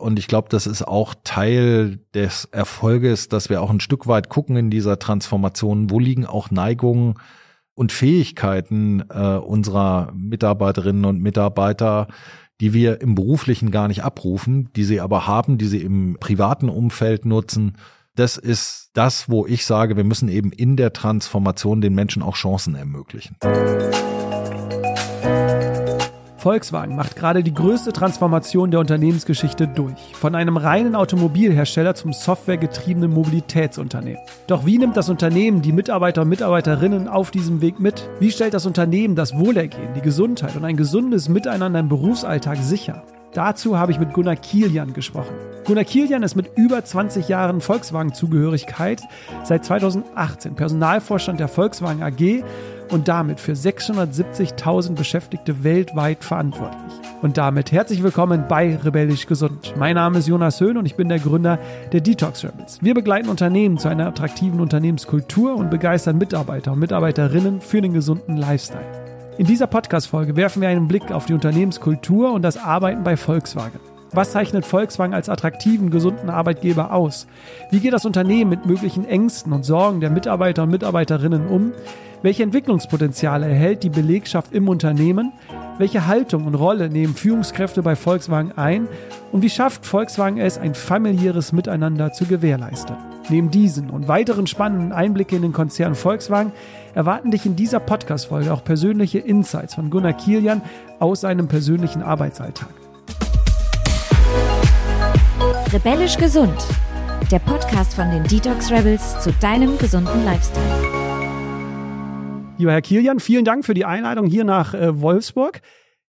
Und ich glaube, das ist auch Teil des Erfolges, dass wir auch ein Stück weit gucken in dieser Transformation, wo liegen auch Neigungen und Fähigkeiten äh, unserer Mitarbeiterinnen und Mitarbeiter, die wir im beruflichen gar nicht abrufen, die sie aber haben, die sie im privaten Umfeld nutzen. Das ist das, wo ich sage, wir müssen eben in der Transformation den Menschen auch Chancen ermöglichen. Volkswagen macht gerade die größte Transformation der Unternehmensgeschichte durch. Von einem reinen Automobilhersteller zum softwaregetriebenen Mobilitätsunternehmen. Doch wie nimmt das Unternehmen die Mitarbeiter und Mitarbeiterinnen auf diesem Weg mit? Wie stellt das Unternehmen das Wohlergehen, die Gesundheit und ein gesundes Miteinander im Berufsalltag sicher? Dazu habe ich mit Gunnar Kilian gesprochen. Gunnar Kilian ist mit über 20 Jahren Volkswagen-Zugehörigkeit seit 2018 Personalvorstand der Volkswagen AG und damit für 670.000 Beschäftigte weltweit verantwortlich. Und damit herzlich willkommen bei Rebellisch Gesund. Mein Name ist Jonas Höhn und ich bin der Gründer der Detox Rebels. Wir begleiten Unternehmen zu einer attraktiven Unternehmenskultur und begeistern Mitarbeiter und Mitarbeiterinnen für den gesunden Lifestyle. In dieser Podcast-Folge werfen wir einen Blick auf die Unternehmenskultur und das Arbeiten bei Volkswagen. Was zeichnet Volkswagen als attraktiven, gesunden Arbeitgeber aus? Wie geht das Unternehmen mit möglichen Ängsten und Sorgen der Mitarbeiter und Mitarbeiterinnen um? Welche Entwicklungspotenziale erhält die Belegschaft im Unternehmen? Welche Haltung und Rolle nehmen Führungskräfte bei Volkswagen ein? Und wie schafft Volkswagen es, ein familiäres Miteinander zu gewährleisten? Neben diesen und weiteren spannenden Einblicke in den Konzern Volkswagen erwarten dich in dieser Podcast-Folge auch persönliche Insights von Gunnar Kilian aus seinem persönlichen Arbeitsalltag. Rebellisch gesund. Der Podcast von den Detox Rebels zu deinem gesunden Lifestyle. Lieber Herr Kilian, vielen Dank für die Einladung hier nach äh, Wolfsburg.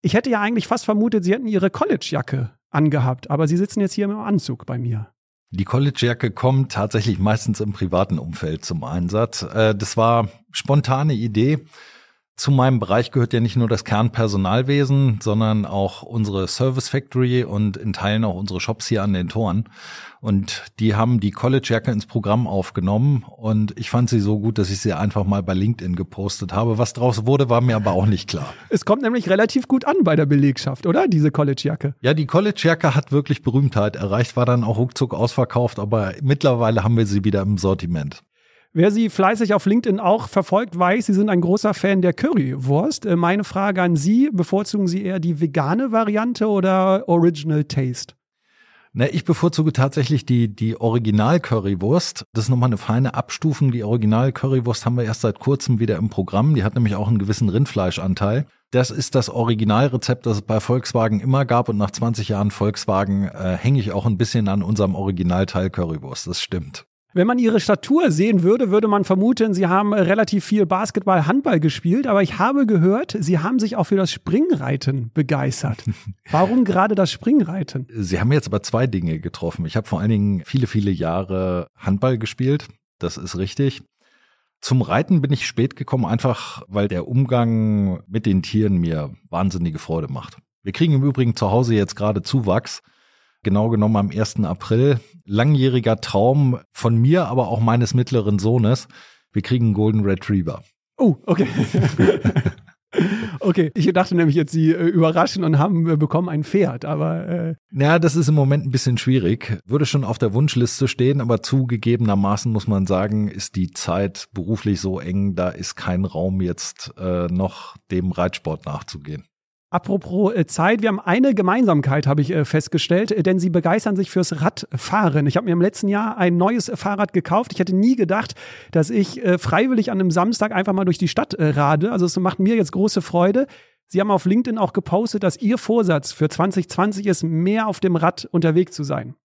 Ich hätte ja eigentlich fast vermutet, Sie hätten Ihre College-Jacke angehabt, aber Sie sitzen jetzt hier im Anzug bei mir. Die College-Jacke kommt tatsächlich meistens im privaten Umfeld zum Einsatz. Äh, das war spontane Idee. Zu meinem Bereich gehört ja nicht nur das Kernpersonalwesen, sondern auch unsere Service Factory und in Teilen auch unsere Shops hier an den Toren. Und die haben die College-Jacke ins Programm aufgenommen und ich fand sie so gut, dass ich sie einfach mal bei LinkedIn gepostet habe. Was draus wurde, war mir aber auch nicht klar. Es kommt nämlich relativ gut an bei der Belegschaft, oder? Diese College-Jacke. Ja, die College-Jacke hat wirklich Berühmtheit erreicht, war dann auch ruckzuck ausverkauft, aber mittlerweile haben wir sie wieder im Sortiment. Wer Sie fleißig auf LinkedIn auch verfolgt, weiß, Sie sind ein großer Fan der Currywurst. Äh, meine Frage an Sie, bevorzugen Sie eher die vegane Variante oder Original Taste? Ne, ich bevorzuge tatsächlich die, die Original-Currywurst. Das ist nochmal eine feine Abstufung. Die Original-Currywurst haben wir erst seit kurzem wieder im Programm. Die hat nämlich auch einen gewissen Rindfleischanteil. Das ist das Originalrezept, das es bei Volkswagen immer gab. Und nach 20 Jahren Volkswagen äh, hänge ich auch ein bisschen an unserem Originalteil Currywurst. Das stimmt. Wenn man ihre Statur sehen würde, würde man vermuten, sie haben relativ viel Basketball, Handball gespielt, aber ich habe gehört, sie haben sich auch für das Springreiten begeistert. Warum gerade das Springreiten? Sie haben jetzt aber zwei Dinge getroffen. Ich habe vor allen Dingen viele, viele Jahre Handball gespielt. Das ist richtig. Zum Reiten bin ich spät gekommen, einfach weil der Umgang mit den Tieren mir wahnsinnige Freude macht. Wir kriegen im Übrigen zu Hause jetzt gerade Zuwachs genau genommen am 1. April. Langjähriger Traum von mir, aber auch meines mittleren Sohnes. Wir kriegen einen Golden Retriever. Oh, okay. Okay, ich dachte nämlich jetzt, Sie äh, überraschen und haben äh, bekommen ein Pferd, aber. Äh ja, das ist im Moment ein bisschen schwierig. Würde schon auf der Wunschliste stehen, aber zugegebenermaßen muss man sagen, ist die Zeit beruflich so eng, da ist kein Raum jetzt äh, noch dem Reitsport nachzugehen. Apropos äh, Zeit, wir haben eine Gemeinsamkeit, habe ich äh, festgestellt, äh, denn Sie begeistern sich fürs Radfahren. Ich habe mir im letzten Jahr ein neues Fahrrad gekauft. Ich hätte nie gedacht, dass ich freiwillig an einem Samstag einfach mal durch die Stadt rade. Also es macht mir jetzt große Freude. Sie haben auf LinkedIn auch gepostet, dass Ihr Vorsatz für 2020 ist, mehr auf dem Rad unterwegs zu sein.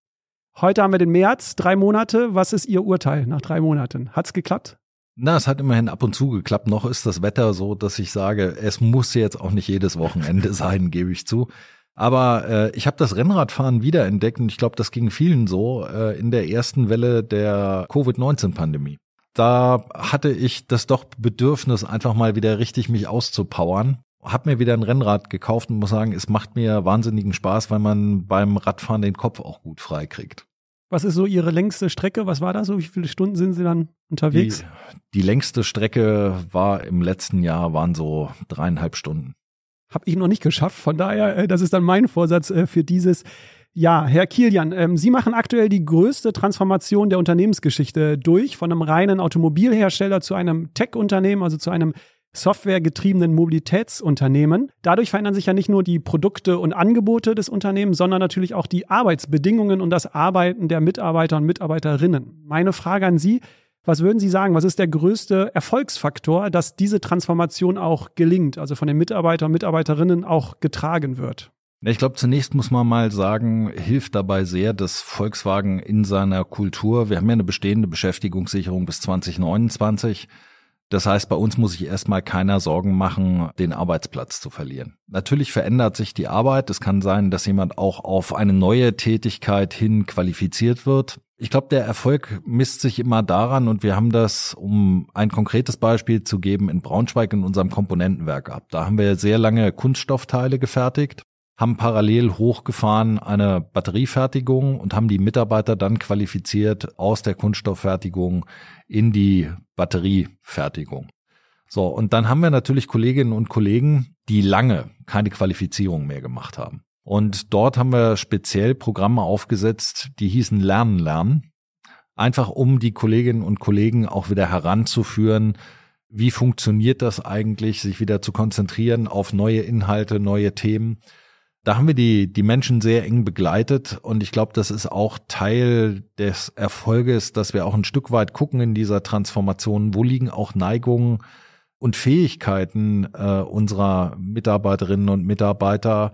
Heute haben wir den März, drei Monate. Was ist Ihr Urteil nach drei Monaten? Hat's geklappt? Na, es hat immerhin ab und zu geklappt. Noch ist das Wetter so, dass ich sage, es muss jetzt auch nicht jedes Wochenende sein, gebe ich zu. Aber äh, ich habe das Rennradfahren wiederentdeckt und ich glaube, das ging vielen so äh, in der ersten Welle der Covid-19-Pandemie. Da hatte ich das doch Bedürfnis, einfach mal wieder richtig mich auszupowern. Hab mir wieder ein Rennrad gekauft und muss sagen, es macht mir wahnsinnigen Spaß, weil man beim Radfahren den Kopf auch gut frei kriegt. Was ist so Ihre längste Strecke? Was war da so? Wie viele Stunden sind Sie dann unterwegs? Die, die längste Strecke war im letzten Jahr, waren so dreieinhalb Stunden. Habe ich noch nicht geschafft. Von daher, äh, das ist dann mein Vorsatz äh, für dieses Ja, Herr Kilian, ähm, Sie machen aktuell die größte Transformation der Unternehmensgeschichte durch, von einem reinen Automobilhersteller zu einem Tech-Unternehmen, also zu einem softwaregetriebenen Mobilitätsunternehmen. Dadurch verändern sich ja nicht nur die Produkte und Angebote des Unternehmens, sondern natürlich auch die Arbeitsbedingungen und das Arbeiten der Mitarbeiter und Mitarbeiterinnen. Meine Frage an Sie, was würden Sie sagen, was ist der größte Erfolgsfaktor, dass diese Transformation auch gelingt, also von den Mitarbeitern und Mitarbeiterinnen auch getragen wird? Ich glaube, zunächst muss man mal sagen, hilft dabei sehr, dass Volkswagen in seiner Kultur, wir haben ja eine bestehende Beschäftigungssicherung bis 2029, das heißt, bei uns muss sich erstmal keiner Sorgen machen, den Arbeitsplatz zu verlieren. Natürlich verändert sich die Arbeit. Es kann sein, dass jemand auch auf eine neue Tätigkeit hin qualifiziert wird. Ich glaube, der Erfolg misst sich immer daran und wir haben das, um ein konkretes Beispiel zu geben, in Braunschweig in unserem Komponentenwerk ab. Da haben wir sehr lange Kunststoffteile gefertigt haben parallel hochgefahren eine Batteriefertigung und haben die Mitarbeiter dann qualifiziert aus der Kunststofffertigung in die Batteriefertigung. So, und dann haben wir natürlich Kolleginnen und Kollegen, die lange keine Qualifizierung mehr gemacht haben. Und dort haben wir speziell Programme aufgesetzt, die hießen Lernen, Lernen. Einfach um die Kolleginnen und Kollegen auch wieder heranzuführen, wie funktioniert das eigentlich, sich wieder zu konzentrieren auf neue Inhalte, neue Themen da haben wir die, die Menschen sehr eng begleitet und ich glaube, das ist auch Teil des Erfolges, dass wir auch ein Stück weit gucken in dieser Transformation, wo liegen auch Neigungen und Fähigkeiten äh, unserer Mitarbeiterinnen und Mitarbeiter,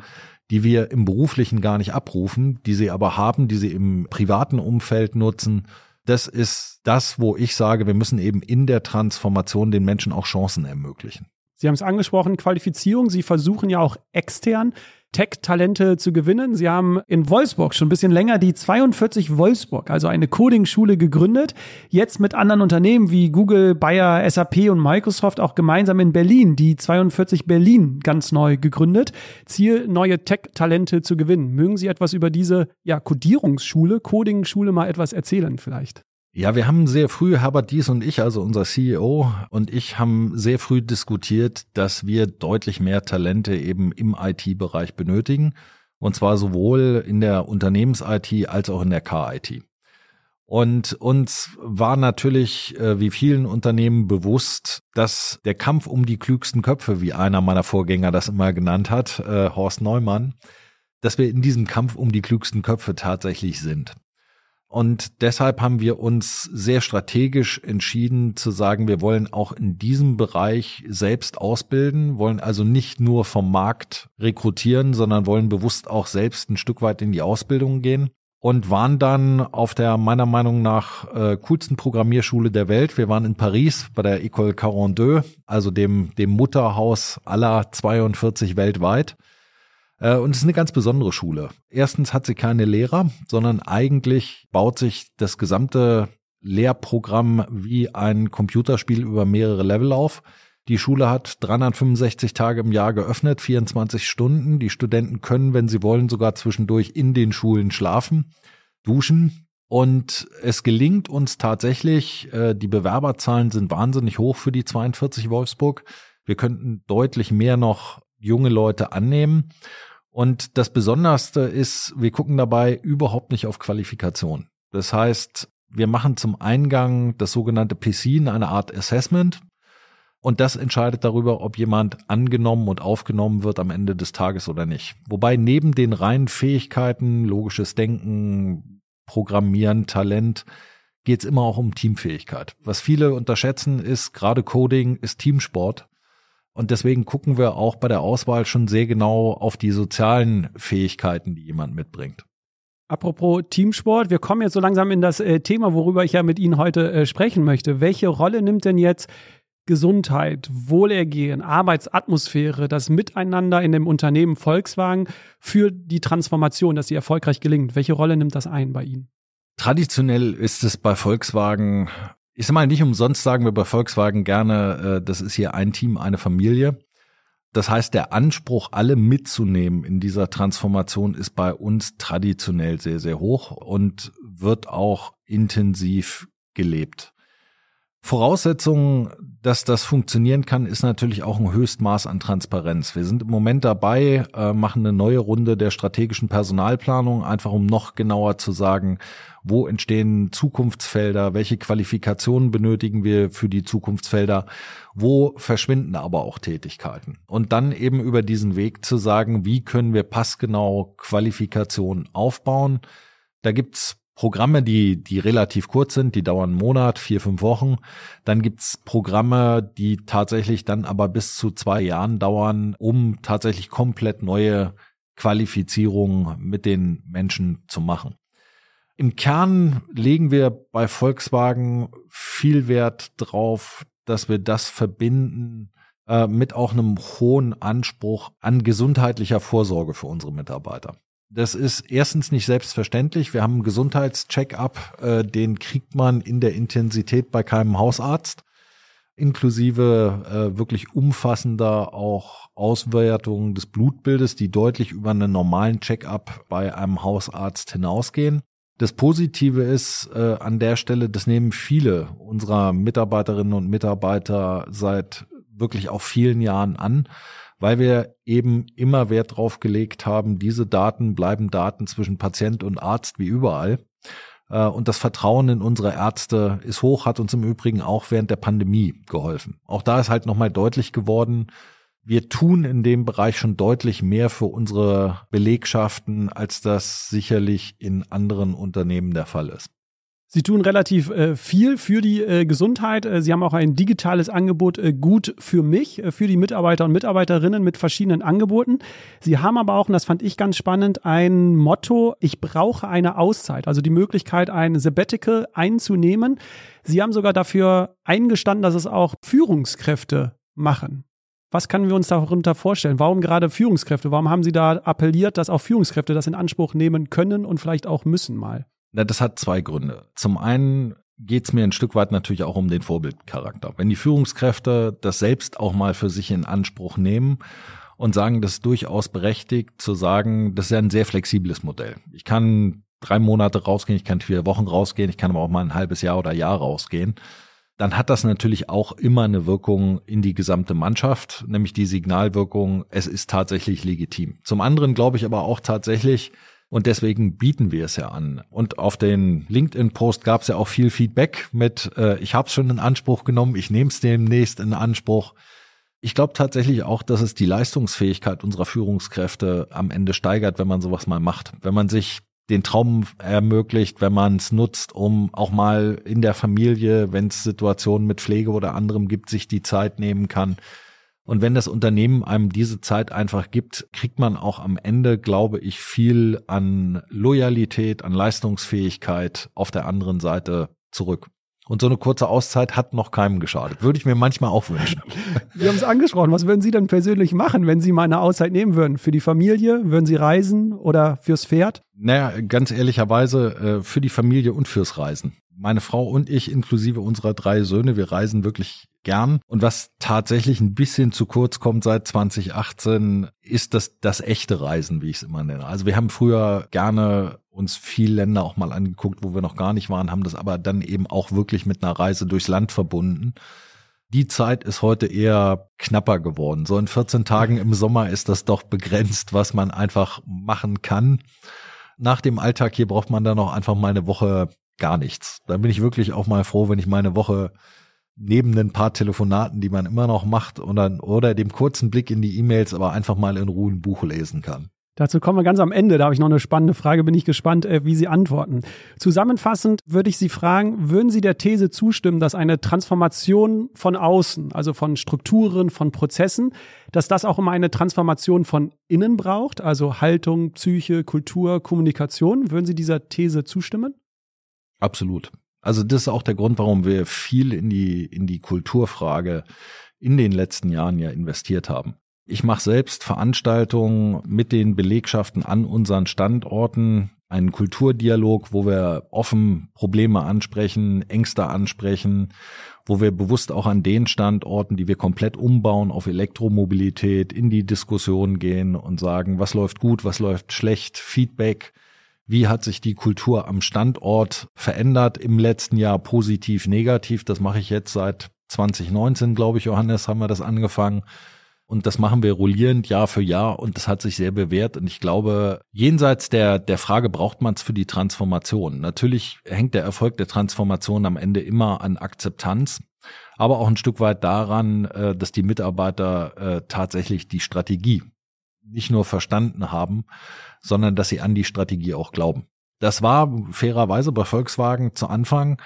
die wir im beruflichen gar nicht abrufen, die sie aber haben, die sie im privaten Umfeld nutzen. Das ist das, wo ich sage, wir müssen eben in der Transformation den Menschen auch Chancen ermöglichen. Sie haben es angesprochen, Qualifizierung. Sie versuchen ja auch extern Tech-Talente zu gewinnen. Sie haben in Wolfsburg schon ein bisschen länger die 42 Wolfsburg, also eine Coding-Schule gegründet. Jetzt mit anderen Unternehmen wie Google, Bayer, SAP und Microsoft auch gemeinsam in Berlin die 42 Berlin ganz neu gegründet. Ziel, neue Tech-Talente zu gewinnen. Mögen Sie etwas über diese ja, Codierungsschule, Coding-Schule mal etwas erzählen vielleicht? Ja, wir haben sehr früh, Herbert Dies und ich, also unser CEO und ich haben sehr früh diskutiert, dass wir deutlich mehr Talente eben im IT-Bereich benötigen. Und zwar sowohl in der Unternehmens-IT als auch in der K-IT. Und uns war natürlich, äh, wie vielen Unternehmen, bewusst, dass der Kampf um die klügsten Köpfe, wie einer meiner Vorgänger das immer genannt hat, äh, Horst Neumann, dass wir in diesem Kampf um die klügsten Köpfe tatsächlich sind. Und deshalb haben wir uns sehr strategisch entschieden zu sagen, wir wollen auch in diesem Bereich selbst ausbilden, wollen also nicht nur vom Markt rekrutieren, sondern wollen bewusst auch selbst ein Stück weit in die Ausbildung gehen und waren dann auf der meiner Meinung nach äh, coolsten Programmierschule der Welt. Wir waren in Paris bei der École 42, also dem, dem Mutterhaus aller 42 weltweit und es ist eine ganz besondere Schule. Erstens hat sie keine Lehrer, sondern eigentlich baut sich das gesamte Lehrprogramm wie ein Computerspiel über mehrere Level auf. Die Schule hat 365 Tage im Jahr geöffnet, 24 Stunden. Die Studenten können, wenn sie wollen, sogar zwischendurch in den Schulen schlafen, duschen. Und es gelingt uns tatsächlich, äh, die Bewerberzahlen sind wahnsinnig hoch für die 42 Wolfsburg. Wir könnten deutlich mehr noch junge Leute annehmen. Und das Besonderste ist, wir gucken dabei überhaupt nicht auf Qualifikation. Das heißt, wir machen zum Eingang das sogenannte PC, eine Art Assessment. Und das entscheidet darüber, ob jemand angenommen und aufgenommen wird am Ende des Tages oder nicht. Wobei neben den reinen Fähigkeiten, logisches Denken, Programmieren, Talent, geht es immer auch um Teamfähigkeit. Was viele unterschätzen ist, gerade Coding ist Teamsport. Und deswegen gucken wir auch bei der Auswahl schon sehr genau auf die sozialen Fähigkeiten, die jemand mitbringt. Apropos Teamsport, wir kommen jetzt so langsam in das äh, Thema, worüber ich ja mit Ihnen heute äh, sprechen möchte. Welche Rolle nimmt denn jetzt Gesundheit, Wohlergehen, Arbeitsatmosphäre, das Miteinander in dem Unternehmen Volkswagen für die Transformation, dass sie erfolgreich gelingt? Welche Rolle nimmt das ein bei Ihnen? Traditionell ist es bei Volkswagen ich sag mal, nicht umsonst sagen wir bei Volkswagen gerne, äh, das ist hier ein Team, eine Familie. Das heißt, der Anspruch, alle mitzunehmen in dieser Transformation ist bei uns traditionell sehr, sehr hoch und wird auch intensiv gelebt. Voraussetzung, dass das funktionieren kann, ist natürlich auch ein Höchstmaß an Transparenz. Wir sind im Moment dabei, äh, machen eine neue Runde der strategischen Personalplanung, einfach um noch genauer zu sagen, wo entstehen Zukunftsfelder, welche Qualifikationen benötigen wir für die Zukunftsfelder, wo verschwinden aber auch Tätigkeiten. Und dann eben über diesen Weg zu sagen, wie können wir passgenau Qualifikationen aufbauen. Da gibt's Programme, die, die relativ kurz sind, die dauern einen Monat, vier, fünf Wochen. Dann gibt's Programme, die tatsächlich dann aber bis zu zwei Jahren dauern, um tatsächlich komplett neue Qualifizierungen mit den Menschen zu machen. Im Kern legen wir bei Volkswagen viel Wert drauf, dass wir das verbinden äh, mit auch einem hohen Anspruch an gesundheitlicher Vorsorge für unsere Mitarbeiter. Das ist erstens nicht selbstverständlich. Wir haben einen Gesundheitscheck-up, äh, den kriegt man in der Intensität bei keinem Hausarzt, inklusive äh, wirklich umfassender auch Auswertungen des Blutbildes, die deutlich über einen normalen Check-up bei einem Hausarzt hinausgehen. Das Positive ist äh, an der Stelle, das nehmen viele unserer Mitarbeiterinnen und Mitarbeiter seit wirklich auch vielen Jahren an weil wir eben immer Wert drauf gelegt haben, diese Daten bleiben Daten zwischen Patient und Arzt wie überall. Äh, und das Vertrauen in unsere Ärzte ist hoch, hat uns im Übrigen auch während der Pandemie geholfen. Auch da ist halt nochmal deutlich geworden, wir tun in dem Bereich schon deutlich mehr für unsere Belegschaften, als das sicherlich in anderen Unternehmen der Fall ist. Sie tun relativ äh, viel für die äh, Gesundheit. Äh, Sie haben auch ein digitales Angebot äh, gut für mich, äh, für die Mitarbeiter und Mitarbeiterinnen mit verschiedenen Angeboten. Sie haben aber auch, und das fand ich ganz spannend, ein Motto, ich brauche eine Auszeit, also die Möglichkeit, ein Sabbatical einzunehmen. Sie haben sogar dafür eingestanden, dass es auch Führungskräfte machen. Was können wir uns darunter vorstellen? Warum gerade Führungskräfte? Warum haben Sie da appelliert, dass auch Führungskräfte das in Anspruch nehmen können und vielleicht auch müssen mal? Na, das hat zwei Gründe. Zum einen geht es mir ein Stück weit natürlich auch um den Vorbildcharakter. Wenn die Führungskräfte das selbst auch mal für sich in Anspruch nehmen und sagen, das ist durchaus berechtigt zu sagen, das ist ja ein sehr flexibles Modell. Ich kann drei Monate rausgehen, ich kann vier Wochen rausgehen, ich kann aber auch mal ein halbes Jahr oder Jahr rausgehen. Dann hat das natürlich auch immer eine Wirkung in die gesamte Mannschaft, nämlich die Signalwirkung, es ist tatsächlich legitim. Zum anderen glaube ich aber auch tatsächlich, und deswegen bieten wir es ja an. Und auf den LinkedIn-Post gab es ja auch viel Feedback mit, äh, ich habe es schon in Anspruch genommen, ich nehme es demnächst in Anspruch. Ich glaube tatsächlich auch, dass es die Leistungsfähigkeit unserer Führungskräfte am Ende steigert, wenn man sowas mal macht. Wenn man sich den Traum ermöglicht, wenn man es nutzt, um auch mal in der Familie, wenn es Situationen mit Pflege oder anderem gibt, sich die Zeit nehmen kann und wenn das Unternehmen einem diese Zeit einfach gibt, kriegt man auch am Ende, glaube ich, viel an Loyalität, an Leistungsfähigkeit auf der anderen Seite zurück. Und so eine kurze Auszeit hat noch keinem geschadet. Würde ich mir manchmal auch wünschen. Sie haben es angesprochen. Was würden Sie denn persönlich machen, wenn Sie mal eine Auszeit nehmen würden? Für die Familie? Würden Sie reisen oder fürs Pferd? Naja, ganz ehrlicherweise äh, für die Familie und fürs Reisen. Meine Frau und ich, inklusive unserer drei Söhne, wir reisen wirklich gern. Und was tatsächlich ein bisschen zu kurz kommt seit 2018, ist das, das echte Reisen, wie ich es immer nenne. Also wir haben früher gerne uns viel Länder auch mal angeguckt, wo wir noch gar nicht waren, haben das aber dann eben auch wirklich mit einer Reise durchs Land verbunden. Die Zeit ist heute eher knapper geworden. So in 14 Tagen im Sommer ist das doch begrenzt, was man einfach machen kann. Nach dem Alltag hier braucht man dann auch einfach mal eine Woche gar nichts. Da bin ich wirklich auch mal froh, wenn ich mal eine Woche neben ein paar Telefonaten, die man immer noch macht, oder, oder dem kurzen Blick in die E-Mails, aber einfach mal in Ruhe ein Buch lesen kann. Dazu kommen wir ganz am Ende. Da habe ich noch eine spannende Frage. Bin ich gespannt, äh, wie Sie antworten. Zusammenfassend würde ich Sie fragen, würden Sie der These zustimmen, dass eine Transformation von außen, also von Strukturen, von Prozessen, dass das auch immer eine Transformation von innen braucht, also Haltung, Psyche, Kultur, Kommunikation? Würden Sie dieser These zustimmen? Absolut. Also das ist auch der Grund, warum wir viel in die, in die Kulturfrage in den letzten Jahren ja investiert haben. Ich mache selbst Veranstaltungen mit den Belegschaften an unseren Standorten, einen Kulturdialog, wo wir offen Probleme ansprechen, Ängste ansprechen, wo wir bewusst auch an den Standorten, die wir komplett umbauen auf Elektromobilität, in die Diskussion gehen und sagen, was läuft gut, was läuft schlecht, Feedback Wie hat sich die Kultur am Standort verändert im letzten Jahr positiv, negativ? Das mache ich jetzt seit 2019, glaube ich, Johannes, haben wir das angefangen. Und das machen wir rollierend Jahr für Jahr und das hat sich sehr bewährt. Und ich glaube, jenseits der, der Frage, braucht man es für die Transformation? Natürlich hängt der Erfolg der Transformation am Ende immer an Akzeptanz, aber auch ein Stück weit daran, äh, dass die Mitarbeiter äh, tatsächlich die Strategie nicht nur verstanden haben, sondern dass sie an die Strategie auch glauben. Das war fairerweise bei Volkswagen zu Anfang.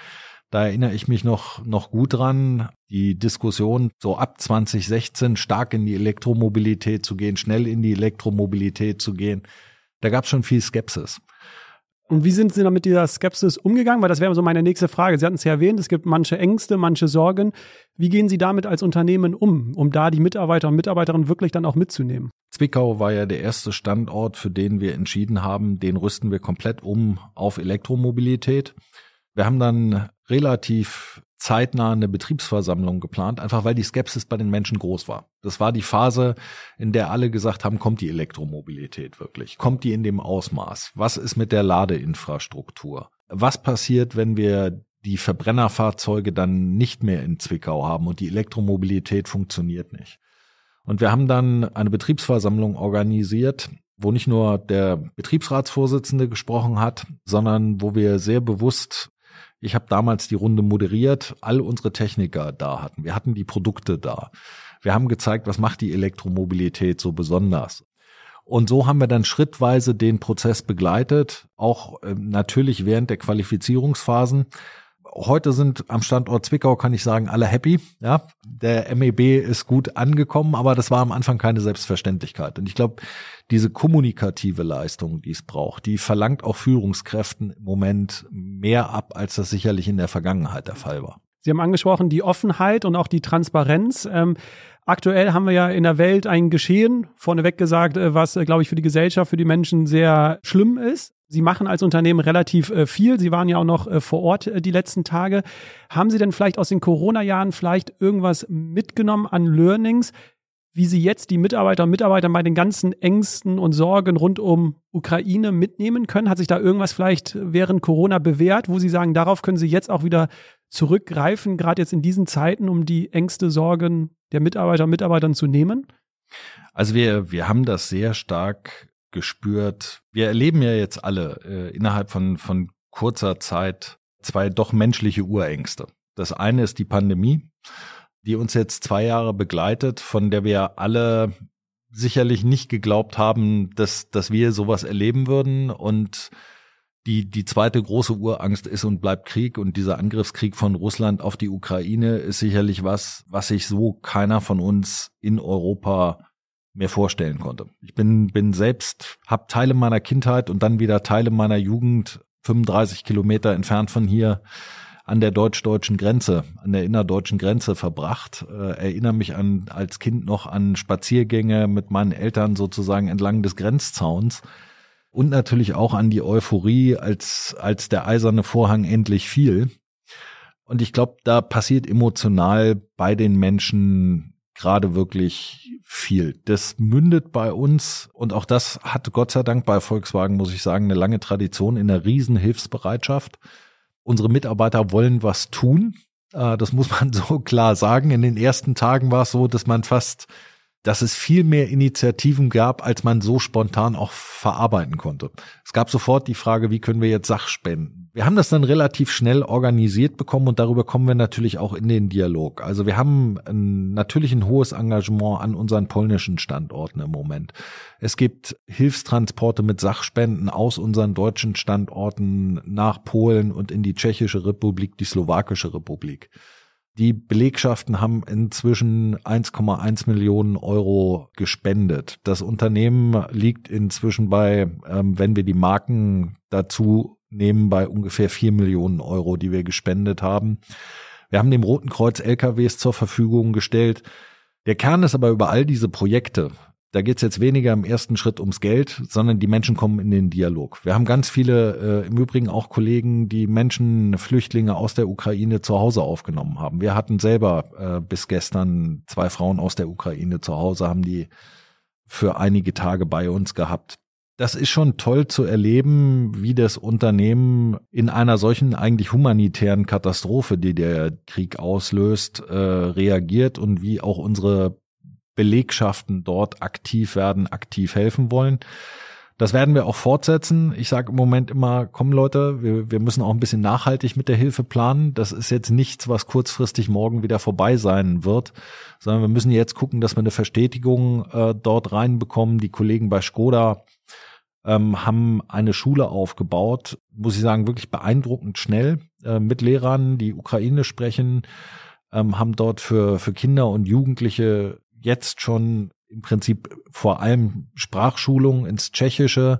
Da erinnere ich mich noch, noch gut dran, die Diskussion so ab 2016 stark in die Elektromobilität zu gehen, schnell in die Elektromobilität zu gehen. Da gab es schon viel Skepsis. Und wie sind Sie dann mit dieser Skepsis umgegangen? Weil das wäre so meine nächste Frage. Sie hatten es ja erwähnt, es gibt manche Ängste, manche Sorgen. Wie gehen Sie damit als Unternehmen um, um da die Mitarbeiter und Mitarbeiterinnen wirklich dann auch mitzunehmen? Zwickau war ja der erste Standort, für den wir entschieden haben, den rüsten wir komplett um auf Elektromobilität. Wir haben dann relativ zeitnah eine Betriebsversammlung geplant, einfach weil die Skepsis bei den Menschen groß war. Das war die Phase, in der alle gesagt haben, kommt die Elektromobilität wirklich? Kommt die in dem Ausmaß? Was ist mit der Ladeinfrastruktur? Was passiert, wenn wir die Verbrennerfahrzeuge dann nicht mehr in Zwickau haben und die Elektromobilität funktioniert nicht? Und wir haben dann eine Betriebsversammlung organisiert, wo nicht nur der Betriebsratsvorsitzende gesprochen hat, sondern wo wir sehr bewusst ich habe damals die Runde moderiert, all unsere Techniker da hatten. Wir hatten die Produkte da. Wir haben gezeigt, was macht die Elektromobilität so besonders. Und so haben wir dann schrittweise den Prozess begleitet, auch äh, natürlich während der Qualifizierungsphasen heute sind am Standort Zwickau, kann ich sagen, alle happy. Ja, der MEB ist gut angekommen, aber das war am Anfang keine Selbstverständlichkeit. Und ich glaube, diese kommunikative Leistung, die es braucht, die verlangt auch Führungskräften im Moment mehr ab, als das sicherlich in der Vergangenheit der Fall war. Sie haben angesprochen, die Offenheit und auch die Transparenz. Ähm, aktuell haben wir ja in der Welt ein Geschehen, vorneweg gesagt, äh, was, äh, glaube ich, für die Gesellschaft, für die Menschen sehr schlimm ist. Sie machen als Unternehmen relativ äh, viel. Sie waren ja auch noch äh, vor Ort äh, die letzten Tage. Haben Sie denn vielleicht aus den Corona-Jahren vielleicht irgendwas mitgenommen an Learnings, wie Sie jetzt die Mitarbeiter und Mitarbeiter bei den ganzen Ängsten und Sorgen rund um Ukraine mitnehmen können? Hat sich da irgendwas vielleicht während Corona bewährt, wo Sie sagen, darauf können Sie jetzt auch wieder zurückgreifen, gerade jetzt in diesen Zeiten, um die Ängste, Sorgen der Mitarbeiter und Mitarbeitern zu nehmen? Also wir, wir haben das sehr stark gespürt. Wir erleben ja jetzt alle äh, innerhalb von, von kurzer Zeit zwei doch menschliche Urängste. Das eine ist die Pandemie, die uns jetzt zwei Jahre begleitet, von der wir alle sicherlich nicht geglaubt haben, dass, dass wir sowas erleben würden. Und die, die zweite große Urangst ist und bleibt Krieg. Und dieser Angriffskrieg von Russland auf die Ukraine ist sicherlich was, was sich so keiner von uns in Europa mir vorstellen konnte. Ich bin, bin selbst, habe Teile meiner Kindheit und dann wieder Teile meiner Jugend 35 Kilometer entfernt von hier an der deutsch-deutschen Grenze, an der innerdeutschen Grenze verbracht. Äh, erinnere mich an als Kind noch an Spaziergänge mit meinen Eltern sozusagen entlang des Grenzzauns und natürlich auch an die Euphorie, als als der eiserne Vorhang endlich fiel. Und ich glaube, da passiert emotional bei den Menschen gerade wirklich viel. Das mündet bei uns und auch das hat Gott sei Dank bei Volkswagen, muss ich sagen, eine lange Tradition in der Riesenhilfsbereitschaft. Unsere Mitarbeiter wollen was tun. Äh, das muss man so klar sagen. In den ersten Tagen war es so, dass man fast dass es viel mehr Initiativen gab, als man so spontan auch verarbeiten konnte. Es gab sofort die Frage, wie können wir jetzt Sachspenden? Wir haben das dann relativ schnell organisiert bekommen und darüber kommen wir natürlich auch in den Dialog. Also wir haben ein, natürlich ein hohes Engagement an unseren polnischen Standorten im Moment. Es gibt Hilfstransporte mit Sachspenden aus unseren deutschen Standorten nach Polen und in die Tschechische Republik, die Slowakische Republik. Die Belegschaften haben inzwischen 1,1 Millionen Euro gespendet. Das Unternehmen liegt inzwischen bei, ähm, wenn wir die Marken dazu nehmen, bei ungefähr 4 Millionen Euro, die wir gespendet haben. Wir haben dem Roten Kreuz LKWs zur Verfügung gestellt. Der Kern ist aber über all diese Projekte, da geht es jetzt weniger im ersten Schritt ums Geld, sondern die Menschen kommen in den Dialog. Wir haben ganz viele, äh, im Übrigen auch Kollegen, die Menschen, Flüchtlinge aus der Ukraine zu Hause aufgenommen haben. Wir hatten selber äh, bis gestern zwei Frauen aus der Ukraine zu Hause, haben die für einige Tage bei uns gehabt. das ist schon toll zu erleben, wie das Unternehmen in einer solchen eigentlich humanitären Katastrophe, die der Krieg auslöst, äh, reagiert und wie auch unsere Belegschaften dort aktiv werden, aktiv helfen wollen. Das werden wir auch fortsetzen. Ich sage im Moment immer, komm Leute, wir, wir müssen auch ein bisschen nachhaltig mit der Hilfe planen. Das ist jetzt nichts, was kurzfristig morgen wieder vorbei sein wird, sondern wir müssen jetzt gucken, dass wir eine Verstetigung äh, dort reinbekommen. Die Kollegen bei Skoda ähm, haben eine Schule aufgebaut, muss ich sagen, wirklich beeindruckend schnell äh, mit Lehrern, die Ukraine sprechen, ähm, haben dort für, für Kinder und Jugendliche jetzt schon im Prinzip vor allem Sprachschulung ins Tschechische.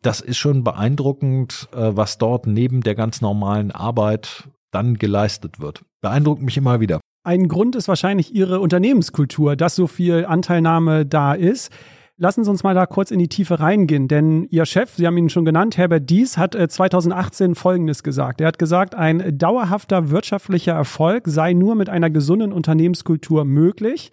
Das ist schon beeindruckend, äh, was dort neben der ganz normalen Arbeit dann geleistet wird. Beeindruckt mich immer wieder. Ein Grund ist wahrscheinlich Ihre Unternehmenskultur, dass so viel Anteilnahme da ist. Lassen Sie uns mal da kurz in die Tiefe reingehen, denn Ihr Chef, Sie haben ihn schon genannt, Herbert Dies, hat 2018 äh, Folgendes gesagt. Er hat gesagt, ein dauerhafter wirtschaftlicher Erfolg sei nur mit einer gesunden Unternehmenskultur möglich.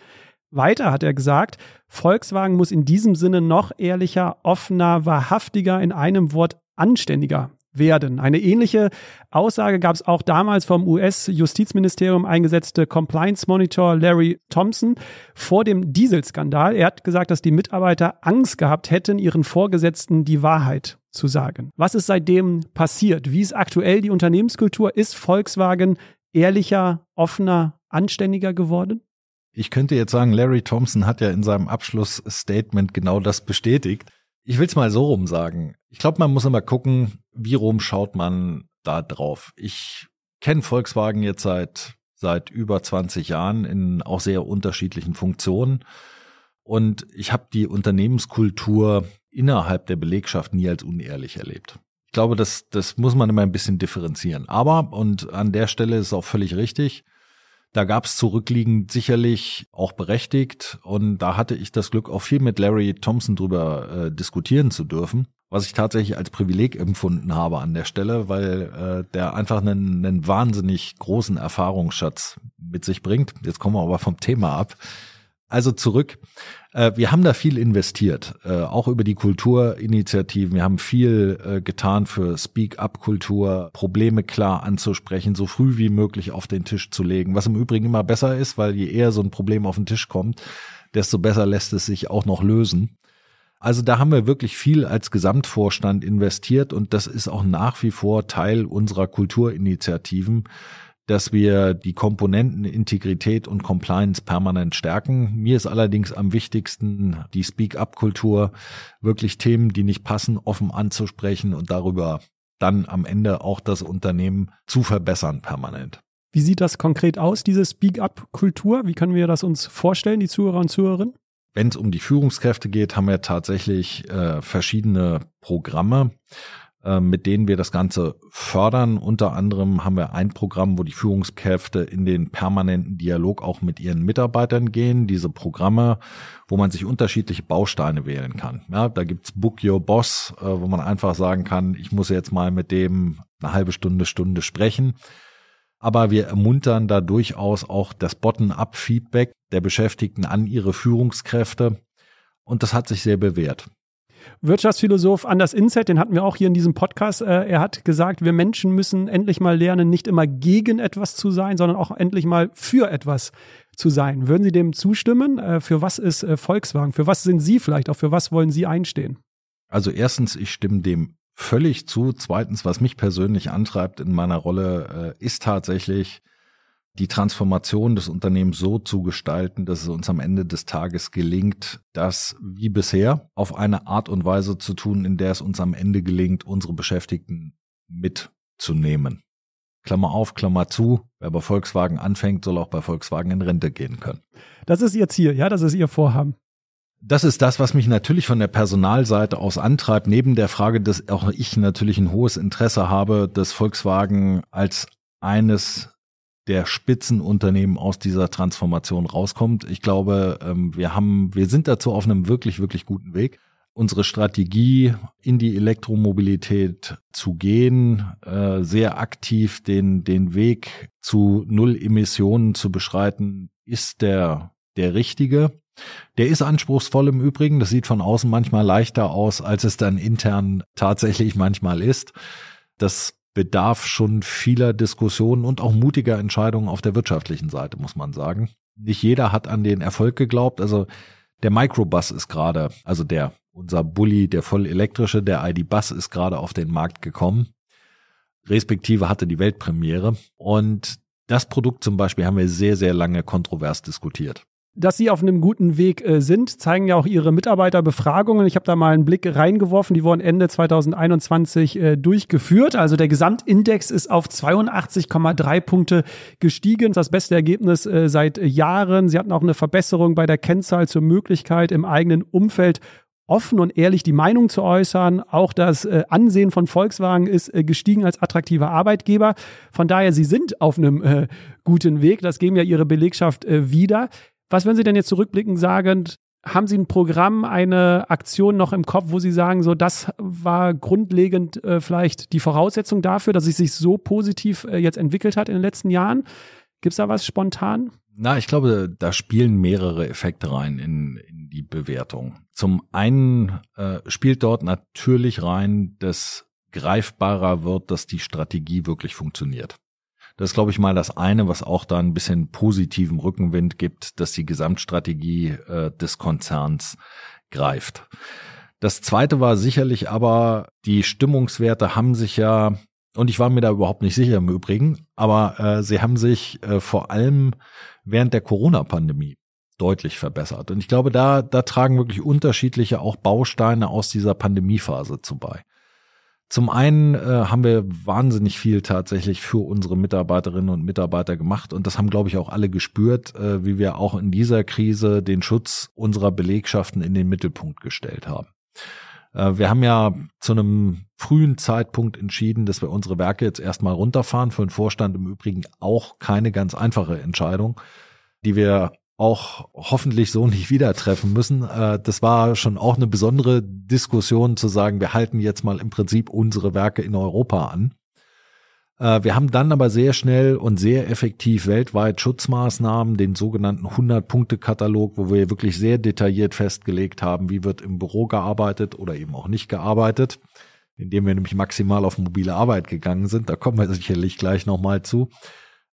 Weiter hat er gesagt, Volkswagen muss in diesem Sinne noch ehrlicher, offener, wahrhaftiger, in einem Wort anständiger werden. Eine ähnliche Aussage gab es auch damals vom US-Justizministerium eingesetzte Compliance Monitor Larry Thompson vor dem Dieselskandal. Er hat gesagt, dass die Mitarbeiter Angst gehabt hätten, ihren Vorgesetzten die Wahrheit zu sagen. Was ist seitdem passiert? Wie ist aktuell die Unternehmenskultur? Ist Volkswagen ehrlicher, offener, anständiger geworden? Ich könnte jetzt sagen, Larry Thompson hat ja in seinem Abschlussstatement genau das bestätigt. Ich will es mal so rum sagen. Ich glaube, man muss immer gucken, wie rum schaut man da drauf. Ich kenne Volkswagen jetzt seit seit über 20 Jahren in auch sehr unterschiedlichen Funktionen und ich habe die Unternehmenskultur innerhalb der Belegschaft nie als unehrlich erlebt. Ich glaube, das das muss man immer ein bisschen differenzieren. Aber und an der Stelle ist auch völlig richtig. Da gab es zurückliegend sicherlich auch berechtigt und da hatte ich das Glück, auch viel mit Larry Thompson drüber äh, diskutieren zu dürfen, was ich tatsächlich als Privileg empfunden habe an der Stelle, weil äh, der einfach einen, einen wahnsinnig großen Erfahrungsschatz mit sich bringt. Jetzt kommen wir aber vom Thema ab. Also zurück. Äh, wir haben da viel investiert, äh, auch über die Kulturinitiativen. Wir haben viel äh, getan für Speak-up-Kultur, Probleme klar anzusprechen, so früh wie möglich auf den Tisch zu legen. Was im Übrigen immer besser ist, weil je eher so ein Problem auf den Tisch kommt, desto besser lässt es sich auch noch lösen. Also da haben wir wirklich viel als Gesamtvorstand investiert und das ist auch nach wie vor Teil unserer Kulturinitiativen dass wir die Komponenten Integrität und Compliance permanent stärken. Mir ist allerdings am wichtigsten die Speak-up-Kultur, wirklich Themen, die nicht passen, offen anzusprechen und darüber dann am Ende auch das Unternehmen zu verbessern permanent. Wie sieht das konkret aus, diese Speak-up-Kultur? Wie können wir das uns vorstellen, die Zuhörer und Zuhörerinnen? Wenn es um die Führungskräfte geht, haben wir tatsächlich äh, verschiedene Programme. Äh, mit denen wir das Ganze fördern. Unter anderem haben wir ein Programm, wo die Führungskräfte in den permanenten Dialog auch mit ihren Mitarbeitern gehen. Diese Programme, wo man sich unterschiedliche Bausteine wählen kann. Ja, da gibt's Book Your Boss, äh, wo man einfach sagen kann, ich muss jetzt mal mit dem eine halbe Stunde, Stunde sprechen. Aber wir ermuntern da durchaus auch das Bottom-up-Feedback der Beschäftigten an ihre Führungskräfte. Und das hat sich sehr bewährt. Wirtschaftsphilosoph Anders Inset, den hatten wir auch hier in diesem Podcast. Äh, er hat gesagt, wir Menschen müssen endlich mal lernen, nicht immer gegen etwas zu sein, sondern auch endlich mal für etwas zu sein. Würden Sie dem zustimmen? Äh, für was ist äh, Volkswagen? Für was sind Sie vielleicht? Auch für was wollen Sie einstehen? Also erstens, ich stimme dem völlig zu. Zweitens, was mich persönlich antreibt in meiner Rolle, ist tatsächlich die Transformation des Unternehmens so zu gestalten, dass es uns am Ende des Tages gelingt, das wie bisher auf eine Art und Weise zu tun, in der es uns am Ende gelingt, unsere Beschäftigten mitzunehmen. Klammer auf, Klammer zu. Wer bei Volkswagen anfängt, soll auch bei Volkswagen in Rente gehen können. Das ist Ihr Ziel, ja, das ist Ihr Vorhaben. Das ist das, was mich natürlich von der Personalseite aus antreibt, neben der Frage, dass auch ich natürlich ein hohes Interesse habe, dass Volkswagen als eines der Spitzenunternehmen aus dieser Transformation rauskommt. Ich glaube, ähm, wir haben, wir sind dazu auf einem wirklich, wirklich guten Weg. Unsere Strategie in die Elektromobilität zu gehen, äh, sehr aktiv den, den Weg zu Null Emissionen zu beschreiten, ist der, der richtige. Der ist anspruchsvoll im Übrigen. Das sieht von außen manchmal leichter aus, als es dann intern tatsächlich manchmal ist. Das bedarf schon vieler Diskussionen und auch mutiger Entscheidungen auf der wirtschaftlichen Seite, muss man sagen. Nicht jeder hat an den Erfolg geglaubt. Also der Microbus ist gerade, also der, unser Bully, der voll elektrische, der ID Bus ist gerade auf den Markt gekommen. Respektive hatte die Weltpremiere. Und das Produkt zum Beispiel haben wir sehr, sehr lange kontrovers diskutiert. Dass Sie auf einem guten Weg äh, sind, zeigen ja auch Ihre Mitarbeiterbefragungen. Ich habe da mal einen Blick reingeworfen. Die wurden Ende 2021 äh, durchgeführt. Also der Gesamtindex ist auf 82,3 Punkte gestiegen. Das beste Ergebnis äh, seit Jahren. Sie hatten auch eine Verbesserung bei der Kennzahl zur Möglichkeit, im eigenen Umfeld offen und ehrlich die Meinung zu äußern. Auch das äh, Ansehen von Volkswagen ist äh, gestiegen als attraktiver Arbeitgeber. Von daher, Sie sind auf einem äh, guten Weg. Das geben ja Ihre Belegschaft äh, wieder. Was würden Sie denn jetzt zurückblickend sagen? Haben Sie ein Programm, eine Aktion noch im Kopf, wo Sie sagen, so das war grundlegend äh, vielleicht die Voraussetzung dafür, dass es sich so positiv äh, jetzt entwickelt hat in den letzten Jahren? Gibt es da was spontan? Na, ich glaube, da spielen mehrere Effekte rein in, in die Bewertung. Zum einen äh, spielt dort natürlich rein, dass greifbarer wird, dass die Strategie wirklich funktioniert. Das ist, glaube ich, mal das eine, was auch da ein bisschen positiven Rückenwind gibt, dass die Gesamtstrategie äh, des Konzerns greift. Das zweite war sicherlich aber, die Stimmungswerte haben sich ja, und ich war mir da überhaupt nicht sicher im Übrigen, aber äh, sie haben sich äh, vor allem während der Corona-Pandemie deutlich verbessert. Und ich glaube, da, da tragen wirklich unterschiedliche auch Bausteine aus dieser Pandemiephase zu bei. Zum einen äh, haben wir wahnsinnig viel tatsächlich für unsere Mitarbeiterinnen und Mitarbeiter gemacht und das haben, glaube ich, auch alle gespürt, äh, wie wir auch in dieser Krise den Schutz unserer Belegschaften in den Mittelpunkt gestellt haben. Äh, wir haben ja zu einem frühen Zeitpunkt entschieden, dass wir unsere Werke jetzt erstmal runterfahren. Für den Vorstand im Übrigen auch keine ganz einfache Entscheidung, die wir auch hoffentlich so nicht wieder treffen müssen. Äh, das war schon auch eine besondere Diskussion zu sagen, wir halten jetzt mal im Prinzip unsere Werke in Europa an. Äh, wir haben dann aber sehr schnell und sehr effektiv weltweit Schutzmaßnahmen, den sogenannten 100-Punkte-Katalog, wo wir wirklich sehr detailliert festgelegt haben, wie wird im Büro gearbeitet oder eben auch nicht gearbeitet, indem wir nämlich maximal auf mobile Arbeit gegangen sind. Da kommen wir sicherlich gleich nochmal zu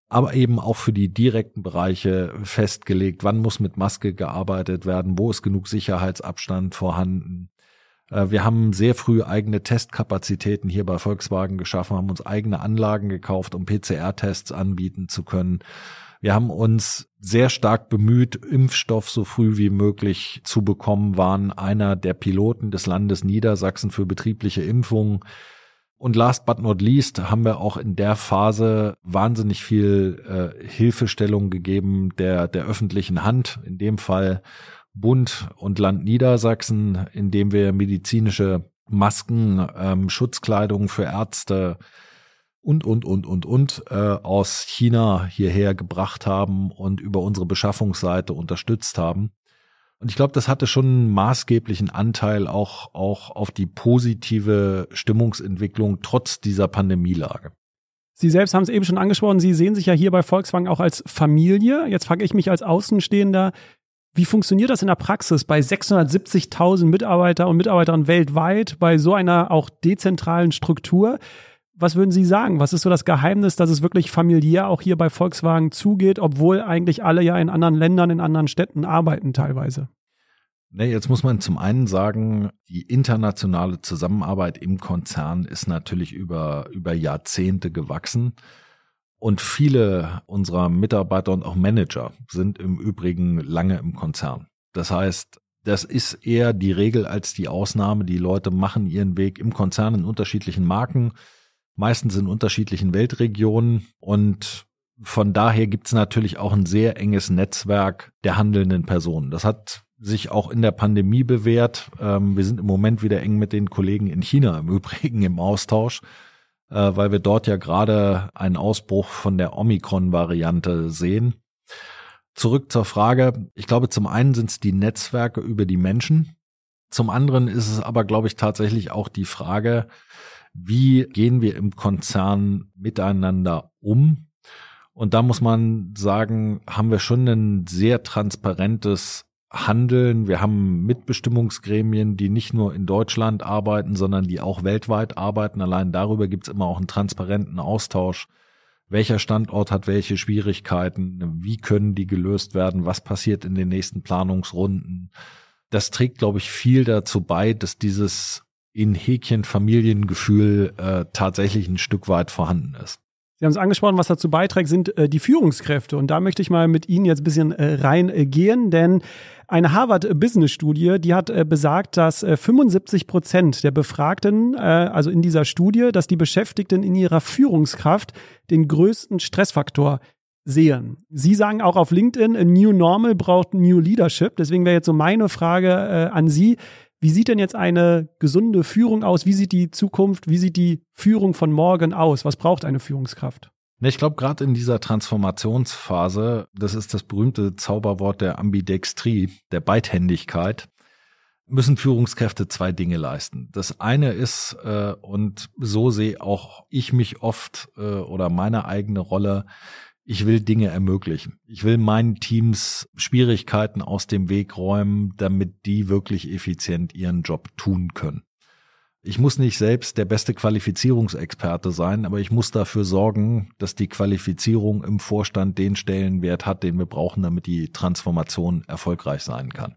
aber eben auch für die direkten Bereiche festgelegt, wann muss mit Maske gearbeitet werden, wo ist genug Sicherheitsabstand vorhanden. Äh, wir haben sehr früh eigene Testkapazitäten hier bei Volkswagen geschaffen, haben uns eigene Anlagen gekauft, um PCR-Tests anbieten zu können. Wir haben uns sehr stark bemüht, Impfstoff so früh wie möglich zu bekommen, waren einer der Piloten des Landes Niedersachsen für betriebliche Impfungen. Und last but not least haben wir auch in der Phase wahnsinnig viel äh, Hilfestellung gegeben der, der öffentlichen Hand, in dem Fall Bund und Land Niedersachsen, indem wir medizinische Masken, ähm, Schutzkleidung für Ärzte und, und, und, und, und äh, aus China hierher gebracht haben und über unsere Beschaffungsseite unterstützt haben. Und ich glaube, das hatte schon einen maßgeblichen Anteil auch, auch auf die positive Stimmungsentwicklung trotz dieser Pandemielage. Sie selbst haben es eben schon angesprochen, Sie sehen sich ja hier bei Volkswagen auch als Familie. Jetzt frage ich mich als Außenstehender, wie funktioniert das in der Praxis bei 670.000 Mitarbeiter und Mitarbeiterinnen weltweit, bei so einer auch dezentralen Struktur? Was würden Sie sagen? Was ist so das Geheimnis, dass es wirklich familiär auch hier bei Volkswagen zugeht, obwohl eigentlich alle ja in anderen Ländern, in anderen Städten arbeiten teilweise? Nee, jetzt muss man zum einen sagen, die internationale Zusammenarbeit im Konzern ist natürlich über, über Jahrzehnte gewachsen. Und viele unserer Mitarbeiter und auch Manager sind im Übrigen lange im Konzern. Das heißt, das ist eher die Regel als die Ausnahme. Die Leute machen ihren Weg im Konzern in unterschiedlichen Marken, meistens in unterschiedlichen Weltregionen und von daher gibt es natürlich auch ein sehr enges Netzwerk der handelnden Personen. Das hat sich auch in der Pandemie bewährt. Ähm, wir sind im Moment wieder eng mit den Kollegen in China im Übrigen im Austausch, äh, weil wir dort ja gerade einen Ausbruch von der Omikron-Variante sehen. Zurück zur Frage. Ich glaube, zum einen sind es die Netzwerke über die Menschen. Zum anderen ist es aber, glaube ich, tatsächlich auch die Frage, wie gehen wir im Konzern miteinander um? Und da muss man sagen, haben wir schon ein sehr transparentes Handeln. Wir haben Mitbestimmungsgremien, die nicht nur in Deutschland arbeiten, sondern die auch weltweit arbeiten. Allein darüber gibt es immer auch einen transparenten Austausch. Welcher Standort hat welche Schwierigkeiten? Wie können die gelöst werden? Was passiert in den nächsten Planungsrunden? Das trägt, glaube ich, viel dazu bei, dass dieses in Häkchen Familiengefühl äh, tatsächlich ein Stück weit vorhanden ist. Sie haben es angesprochen, was dazu beiträgt, sind äh, die Führungskräfte. Und da möchte ich mal mit Ihnen jetzt ein bisschen äh, reingehen, denn eine Harvard-Business-Studie, die hat äh, besagt, dass äh, 75 Prozent der Befragten, äh, also in dieser Studie, dass die Beschäftigten in ihrer Führungskraft den größten Stressfaktor sehen. Sie sagen auch auf LinkedIn, a New Normal braucht New Leadership. Deswegen wäre jetzt so meine Frage äh, an Sie. Wie sieht denn jetzt eine gesunde Führung aus? Wie sieht die Zukunft, wie sieht die Führung von morgen aus? Was braucht eine Führungskraft? Ich glaube, gerade in dieser Transformationsphase, das ist das berühmte Zauberwort der Ambidextrie, der Beidhändigkeit, müssen Führungskräfte zwei Dinge leisten. Das eine ist, äh, und so sehe auch ich mich oft äh, oder meine eigene Rolle, ich will Dinge ermöglichen. Ich will meinen Teams Schwierigkeiten aus dem Weg räumen, damit die wirklich effizient ihren Job tun können. Ich muss nicht selbst der beste Qualifizierungsexperte sein, aber ich muss dafür sorgen, dass die Qualifizierung im Vorstand den Stellenwert hat, den wir brauchen, damit die Transformation erfolgreich sein kann.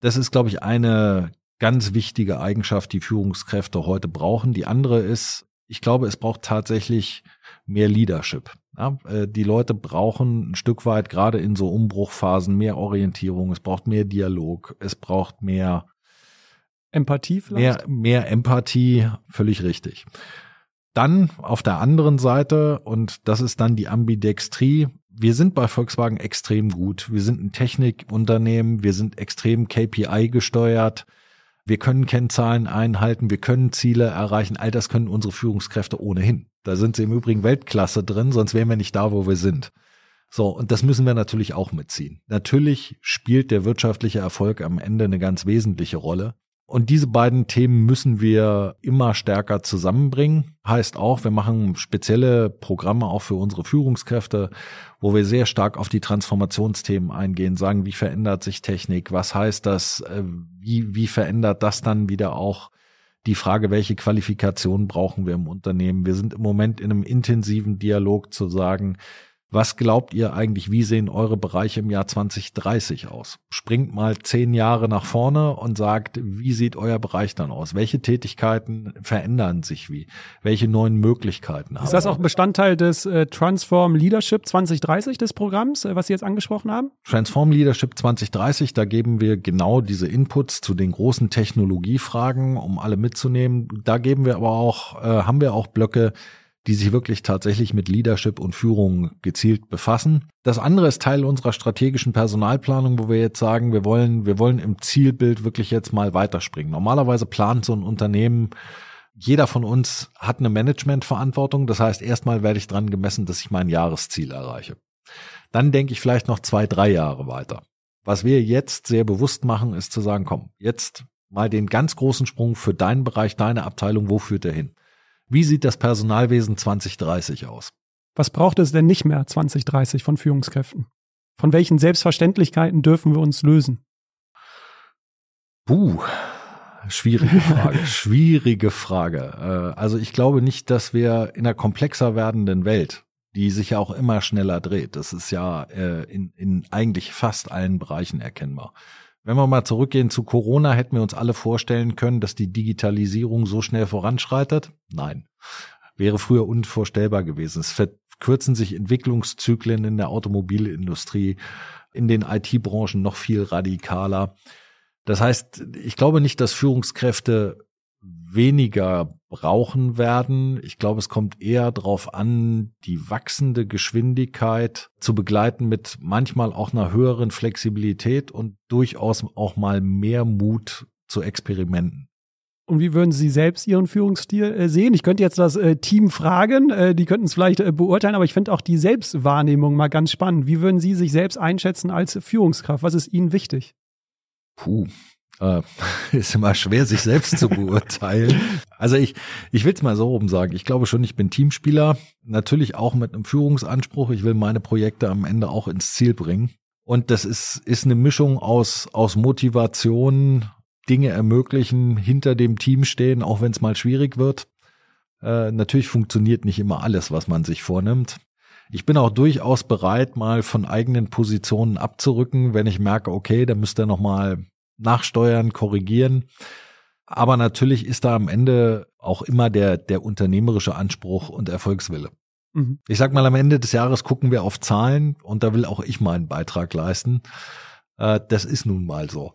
Das ist, glaube ich, eine ganz wichtige Eigenschaft, die Führungskräfte heute brauchen. Die andere ist, ich glaube, es braucht tatsächlich mehr Leadership. Ja, äh, die Leute brauchen ein Stück weit gerade in so Umbruchphasen mehr Orientierung, es braucht mehr Dialog, es braucht mehr Empathie vielleicht? Mehr, mehr Empathie, völlig richtig. Dann auf der anderen Seite, und das ist dann die Ambidextrie, wir sind bei Volkswagen extrem gut. Wir sind ein Technikunternehmen, wir sind extrem KPI gesteuert. Wir können Kennzahlen einhalten, wir können Ziele erreichen. All das können unsere Führungskräfte ohnehin. Da sind sie im Übrigen Weltklasse drin, sonst wären wir nicht da, wo wir sind. So, und das müssen wir natürlich auch mitziehen. Natürlich spielt der wirtschaftliche Erfolg am Ende eine ganz wesentliche Rolle. Und diese beiden Themen müssen wir immer stärker zusammenbringen. Heißt auch, wir machen spezielle Programme auch für unsere Führungskräfte, wo wir sehr stark auf die Transformationsthemen eingehen, sagen, wie verändert sich Technik, was heißt das, äh, wie, wie verändert das dann wieder auch die Frage, welche Qualifikation brauchen wir im Unternehmen. Wir sind im Moment in einem intensiven Dialog zu sagen, was glaubt ihr eigentlich, wie sehen eure Bereiche im Jahr 2030 aus? Springt mal zehn Jahre nach vorne und sagt, wie sieht euer Bereich dann aus? Welche Tätigkeiten verändern sich wie? Welche neuen Möglichkeiten haben Ist das auch Bestandteil des äh, Transform Leadership 2030 des Programms, äh, was Sie jetzt angesprochen haben? Transform Leadership 2030, da geben wir genau diese Inputs zu den großen Technologiefragen, um alle mitzunehmen. Da geben wir aber auch, äh, haben wir auch Blöcke, die sich wirklich tatsächlich mit Leadership und Führung gezielt befassen. Das andere ist Teil unserer strategischen Personalplanung, wo wir jetzt sagen, wir wollen, wir wollen im Zielbild wirklich jetzt mal weiterspringen. Normalerweise plant so ein Unternehmen jeder von uns hat eine Managementverantwortung. Das heißt, erstmal werde ich dran gemessen, dass ich mein Jahresziel erreiche. Dann denke ich vielleicht noch zwei, drei Jahre weiter. Was wir jetzt sehr bewusst machen, ist zu sagen, komm, jetzt mal den ganz großen Sprung für deinen Bereich, deine Abteilung, wo führt er hin? Wie sieht das Personalwesen 2030 aus? Was braucht es denn nicht mehr 2030 von Führungskräften? Von welchen Selbstverständlichkeiten dürfen wir uns lösen? Puh, schwierige Frage, schwierige Frage. Äh, also ich glaube nicht, dass wir in einer komplexer werdenden Welt, die sich ja auch immer schneller dreht, das ist ja äh, in, in eigentlich fast allen Bereichen erkennbar, wenn wir mal zurückgehen zu Corona, hätten wir uns alle vorstellen können, dass die Digitalisierung so schnell voranschreitet? Nein. Wäre früher unvorstellbar gewesen. Es verkürzen sich Entwicklungszyklen in der Automobilindustrie, in den IT-Branchen noch viel radikaler. Das heißt, ich glaube nicht, dass Führungskräfte weniger brauchen werden. Ich glaube, es kommt eher darauf an, die wachsende Geschwindigkeit zu begleiten mit manchmal auch einer höheren Flexibilität und durchaus auch mal mehr Mut zu Experimenten. Und wie würden Sie selbst Ihren Führungsstil äh, sehen? Ich könnte jetzt das äh, Team fragen, äh, die könnten es vielleicht beurteilen, aber ich finde auch die Selbstwahrnehmung mal ganz spannend. Wie würden Sie sich selbst einschätzen als Führungskraft? Was ist Ihnen wichtig? Puh, Äh, ist immer schwer, sich selbst zu beurteilen. Also ich, ich will es mal so rum sagen. Ich glaube schon, ich bin Teamspieler. Natürlich auch mit einem Führungsanspruch. Ich will meine Projekte am Ende auch ins Ziel bringen. Und das ist, ist eine Mischung aus, aus Motivation, Dinge ermöglichen, hinter dem Team stehen, auch wenn es mal schwierig wird. Äh, natürlich funktioniert nicht immer alles, was man sich vornimmt. Ich bin auch durchaus bereit, mal von eigenen Positionen abzurücken, wenn ich merke, okay, da müsst ihr nochmal nachsteuern, korrigieren. Aber natürlich ist da am Ende auch immer der, der unternehmerische Anspruch und Erfolgswille. Mhm. Ich sag mal, am Ende des Jahres gucken wir auf Zahlen und da will auch ich meinen Beitrag leisten. Äh, das ist nun mal so.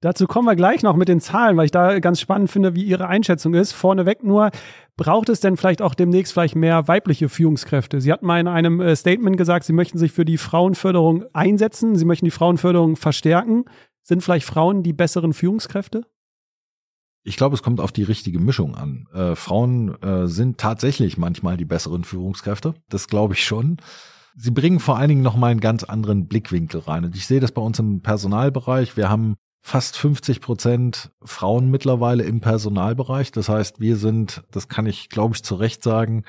Dazu kommen wir gleich noch mit den Zahlen, weil ich da ganz spannend finde, wie Ihre Einschätzung ist. Vorneweg nur, braucht es denn vielleicht auch demnächst vielleicht mehr weibliche Führungskräfte? Sie hatten mal in einem äh, Statement gesagt, Sie möchten sich für die Frauenförderung einsetzen, Sie möchten die Frauenförderung verstärken. Sind vielleicht Frauen die besseren Führungskräfte? Ich glaube, es kommt auf die richtige Mischung an. Äh, Frauen äh, sind tatsächlich manchmal die besseren Führungskräfte. Das glaube ich schon sie bringen vor allen Dingen nochmal einen ganz anderen Blickwinkel rein. Und ich sehe das bei uns im Personalbereich. Wir haben fast 50 Prozent Frauen mittlerweile im Personalbereich. Das heißt, wir sind, das kann ich, glaube ich, zu Recht sagen,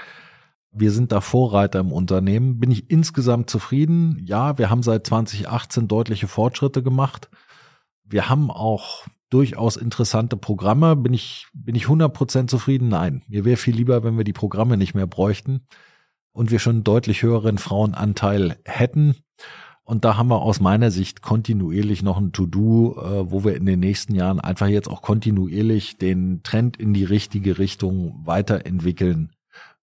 wir sind da Vorreiter im Unternehmen. Bin ich insgesamt zufrieden? Ja, wir haben seit 2018 deutliche Fortschritte gemacht. Wir haben auch durchaus interessante Programme. Bin ich, bin ich 100 Prozent zufrieden? Nein. Mir wäre viel lieber, wenn wir die Programme nicht mehr bräuchten und wir schon einen deutlich höheren Frauenanteil hätten. Und da haben wir aus meiner Sicht kontinuierlich noch ein To-Do, äh, wo wir in den nächsten Jahren einfach jetzt auch kontinuierlich den Trend in die richtige Richtung weiterentwickeln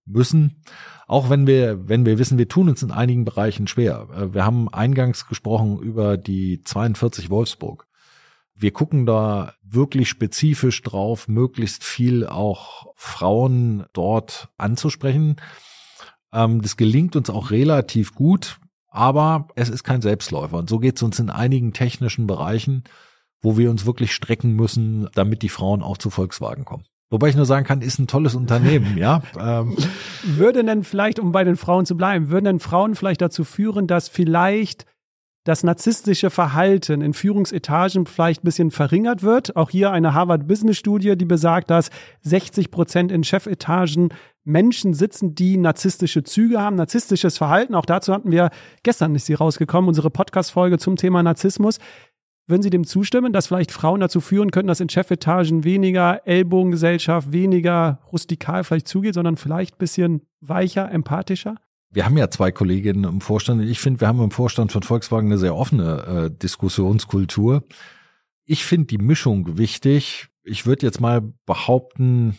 müssen. Auch wenn wir, wenn wir wissen, wir tun uns in einigen Bereichen schwer. Äh, wir haben eingangs gesprochen über die 42 Wolfsburg. Wir gucken da wirklich spezifisch drauf, möglichst viel auch Frauen dort anzusprechen. Ähm, das gelingt uns auch relativ gut aber es ist kein Selbstläufer. Und so geht es uns in einigen technischen Bereichen, wo wir uns wirklich strecken müssen, damit die Frauen auch zu Volkswagen kommen. Wobei ich nur sagen kann, ist ein tolles Unternehmen, ja. Ähm. Würde denn vielleicht, um bei den Frauen zu bleiben, würden denn Frauen vielleicht dazu führen, dass vielleicht das narzisstische Verhalten in Führungsetagen vielleicht ein bisschen verringert wird. Auch hier eine Harvard Business Studie, die besagt, dass 60 Prozent in Chefetagen Menschen sitzen, die narzisstische Züge haben, narzisstisches Verhalten. Auch dazu hatten wir gestern ist sie rausgekommen, unsere Podcast-Folge zum Thema Narzissmus. Würden Sie dem zustimmen, dass vielleicht Frauen dazu führen könnten, dass in Chefetagen weniger Ellbogengesellschaft, weniger rustikal vielleicht zugeht, sondern vielleicht ein bisschen weicher, empathischer? Wir haben ja zwei Kolleginnen im Vorstand. Ich finde, wir haben im Vorstand von Volkswagen eine sehr offene äh, Diskussionskultur. Ich finde die Mischung wichtig. Ich würde jetzt mal behaupten,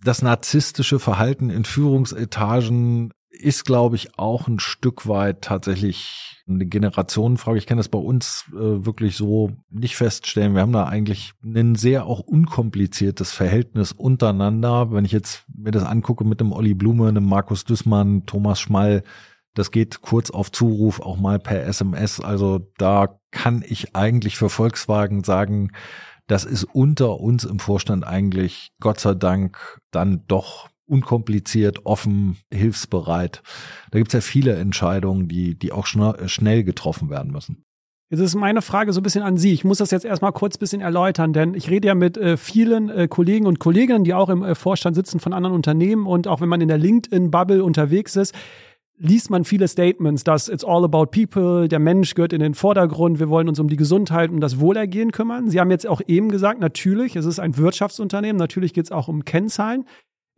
das narzisstische Verhalten in Führungsetagen ist, glaube ich, auch ein Stück weit tatsächlich eine Generationenfrage. Ich kann das bei uns äh, wirklich so nicht feststellen. Wir haben da eigentlich ein sehr auch unkompliziertes Verhältnis untereinander. Wenn ich jetzt mir das angucke mit dem Olli Blume, einem Markus Düssmann, Thomas Schmall, das geht kurz auf Zuruf, auch mal per SMS. Also da kann ich eigentlich für Volkswagen sagen, das ist unter uns im Vorstand eigentlich Gott sei Dank dann doch unkompliziert, offen, hilfsbereit. Da gibt's ja viele Entscheidungen, die, die auch schnell getroffen werden müssen. Jetzt ist meine Frage so ein bisschen an Sie. Ich muss das jetzt erstmal kurz ein bisschen erläutern, denn ich rede ja mit äh, vielen äh, Kollegen und Kolleginnen, die auch im äh, Vorstand sitzen von anderen Unternehmen und auch wenn man in der LinkedIn-Bubble unterwegs ist, liest man viele Statements, dass it's all about people, der Mensch gehört in den Vordergrund, wir wollen uns um die Gesundheit, um das Wohlergehen kümmern. Sie haben jetzt auch eben gesagt, natürlich, es ist ein Wirtschaftsunternehmen, natürlich geht es auch um Kennzahlen.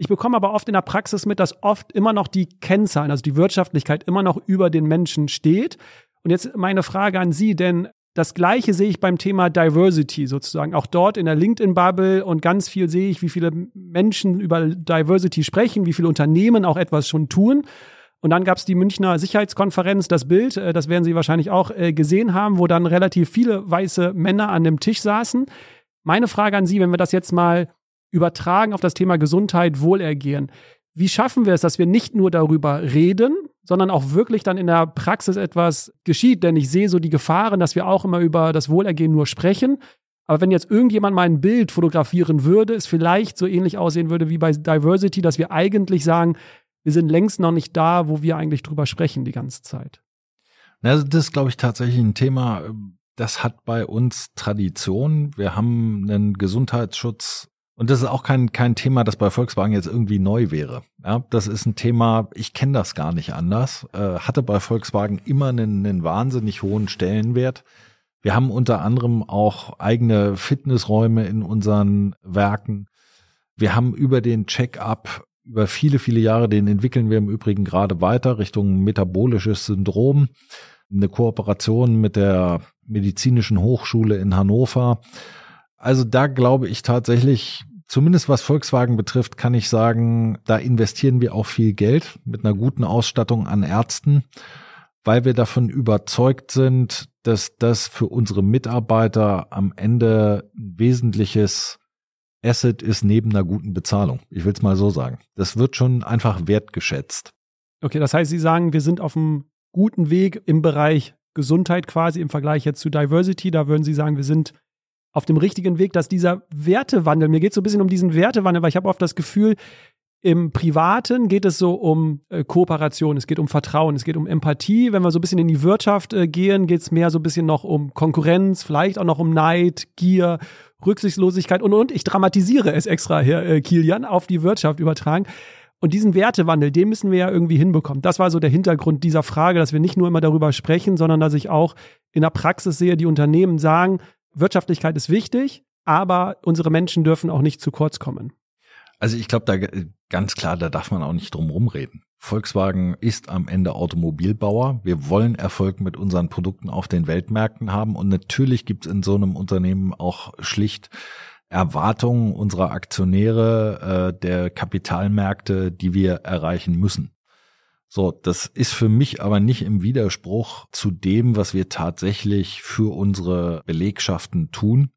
Ich bekomme aber oft in der Praxis mit, dass oft immer noch die Kennzahlen, also die Wirtschaftlichkeit immer noch über den Menschen steht. Und jetzt meine Frage an Sie, denn das Gleiche sehe ich beim Thema Diversity sozusagen. Auch dort in der LinkedIn-Bubble und ganz viel sehe ich, wie viele Menschen über Diversity sprechen, wie viele Unternehmen auch etwas schon tun. Und dann gab es die Münchner Sicherheitskonferenz, das Bild, äh, das werden Sie wahrscheinlich auch äh, gesehen haben, wo dann relativ viele weiße Männer an dem Tisch saßen. Meine Frage an Sie, wenn wir das jetzt mal übertragen auf das Thema Gesundheit, Wohlergehen. Wie schaffen wir es, dass wir nicht nur darüber reden, sondern auch wirklich dann in der Praxis etwas geschieht? Denn ich sehe so die Gefahren, dass wir auch immer über das Wohlergehen nur sprechen. Aber wenn jetzt irgendjemand mal ein Bild fotografieren würde, es vielleicht so ähnlich aussehen würde wie bei Diversity, dass wir eigentlich sagen, wir sind längst noch nicht da, wo wir eigentlich drüber sprechen die ganze Zeit. Also das ist, glaube ich, tatsächlich ein Thema, das hat bei uns Tradition. Wir haben einen Gesundheitsschutz und das ist auch kein, kein Thema, das bei Volkswagen jetzt irgendwie neu wäre. Ja, das ist ein Thema, ich kenne das gar nicht anders, äh, hatte bei Volkswagen immer einen, einen wahnsinnig hohen Stellenwert. Wir haben unter anderem auch eigene Fitnessräume in unseren Werken. Wir haben über den Check-up über viele, viele Jahre, den entwickeln wir im Übrigen gerade weiter Richtung metabolisches Syndrom. Eine Kooperation mit der Medizinischen Hochschule in Hannover. Also da glaube ich tatsächlich, zumindest was Volkswagen betrifft, kann ich sagen, da investieren wir auch viel Geld mit einer guten Ausstattung an Ärzten, weil wir davon überzeugt sind, dass das für unsere Mitarbeiter am Ende ein wesentliches Asset ist neben einer guten Bezahlung. Ich will es mal so sagen. Das wird schon einfach wertgeschätzt. Okay, das heißt, Sie sagen, wir sind auf einem guten Weg im Bereich Gesundheit quasi im Vergleich jetzt zu Diversity. Da würden Sie sagen, wir sind auf dem richtigen Weg, dass dieser Wertewandel, mir geht es so ein bisschen um diesen Wertewandel, weil ich habe oft das Gefühl, im Privaten geht es so um äh, Kooperation, es geht um Vertrauen, es geht um Empathie. Wenn wir so ein bisschen in die Wirtschaft äh, gehen, geht es mehr so ein bisschen noch um Konkurrenz, vielleicht auch noch um Neid, Gier, Rücksichtslosigkeit und und. Ich dramatisiere es extra, Herr äh, Kilian, auf die Wirtschaft übertragen. Und diesen Wertewandel, den müssen wir ja irgendwie hinbekommen. Das war so der Hintergrund dieser Frage, dass wir nicht nur immer darüber sprechen, sondern dass ich auch in der Praxis sehe, die Unternehmen sagen, Wirtschaftlichkeit ist wichtig, aber unsere Menschen dürfen auch nicht zu kurz kommen. Also ich glaube, da ganz klar, da darf man auch nicht drum rumreden. Volkswagen ist am Ende Automobilbauer. Wir wollen Erfolg mit unseren Produkten auf den Weltmärkten haben. Und natürlich gibt es in so einem Unternehmen auch schlicht Erwartungen unserer Aktionäre, äh, der Kapitalmärkte, die wir erreichen müssen. So, das ist für mich aber nicht im Widerspruch zu dem, was wir tatsächlich für unsere Belegschaften tun.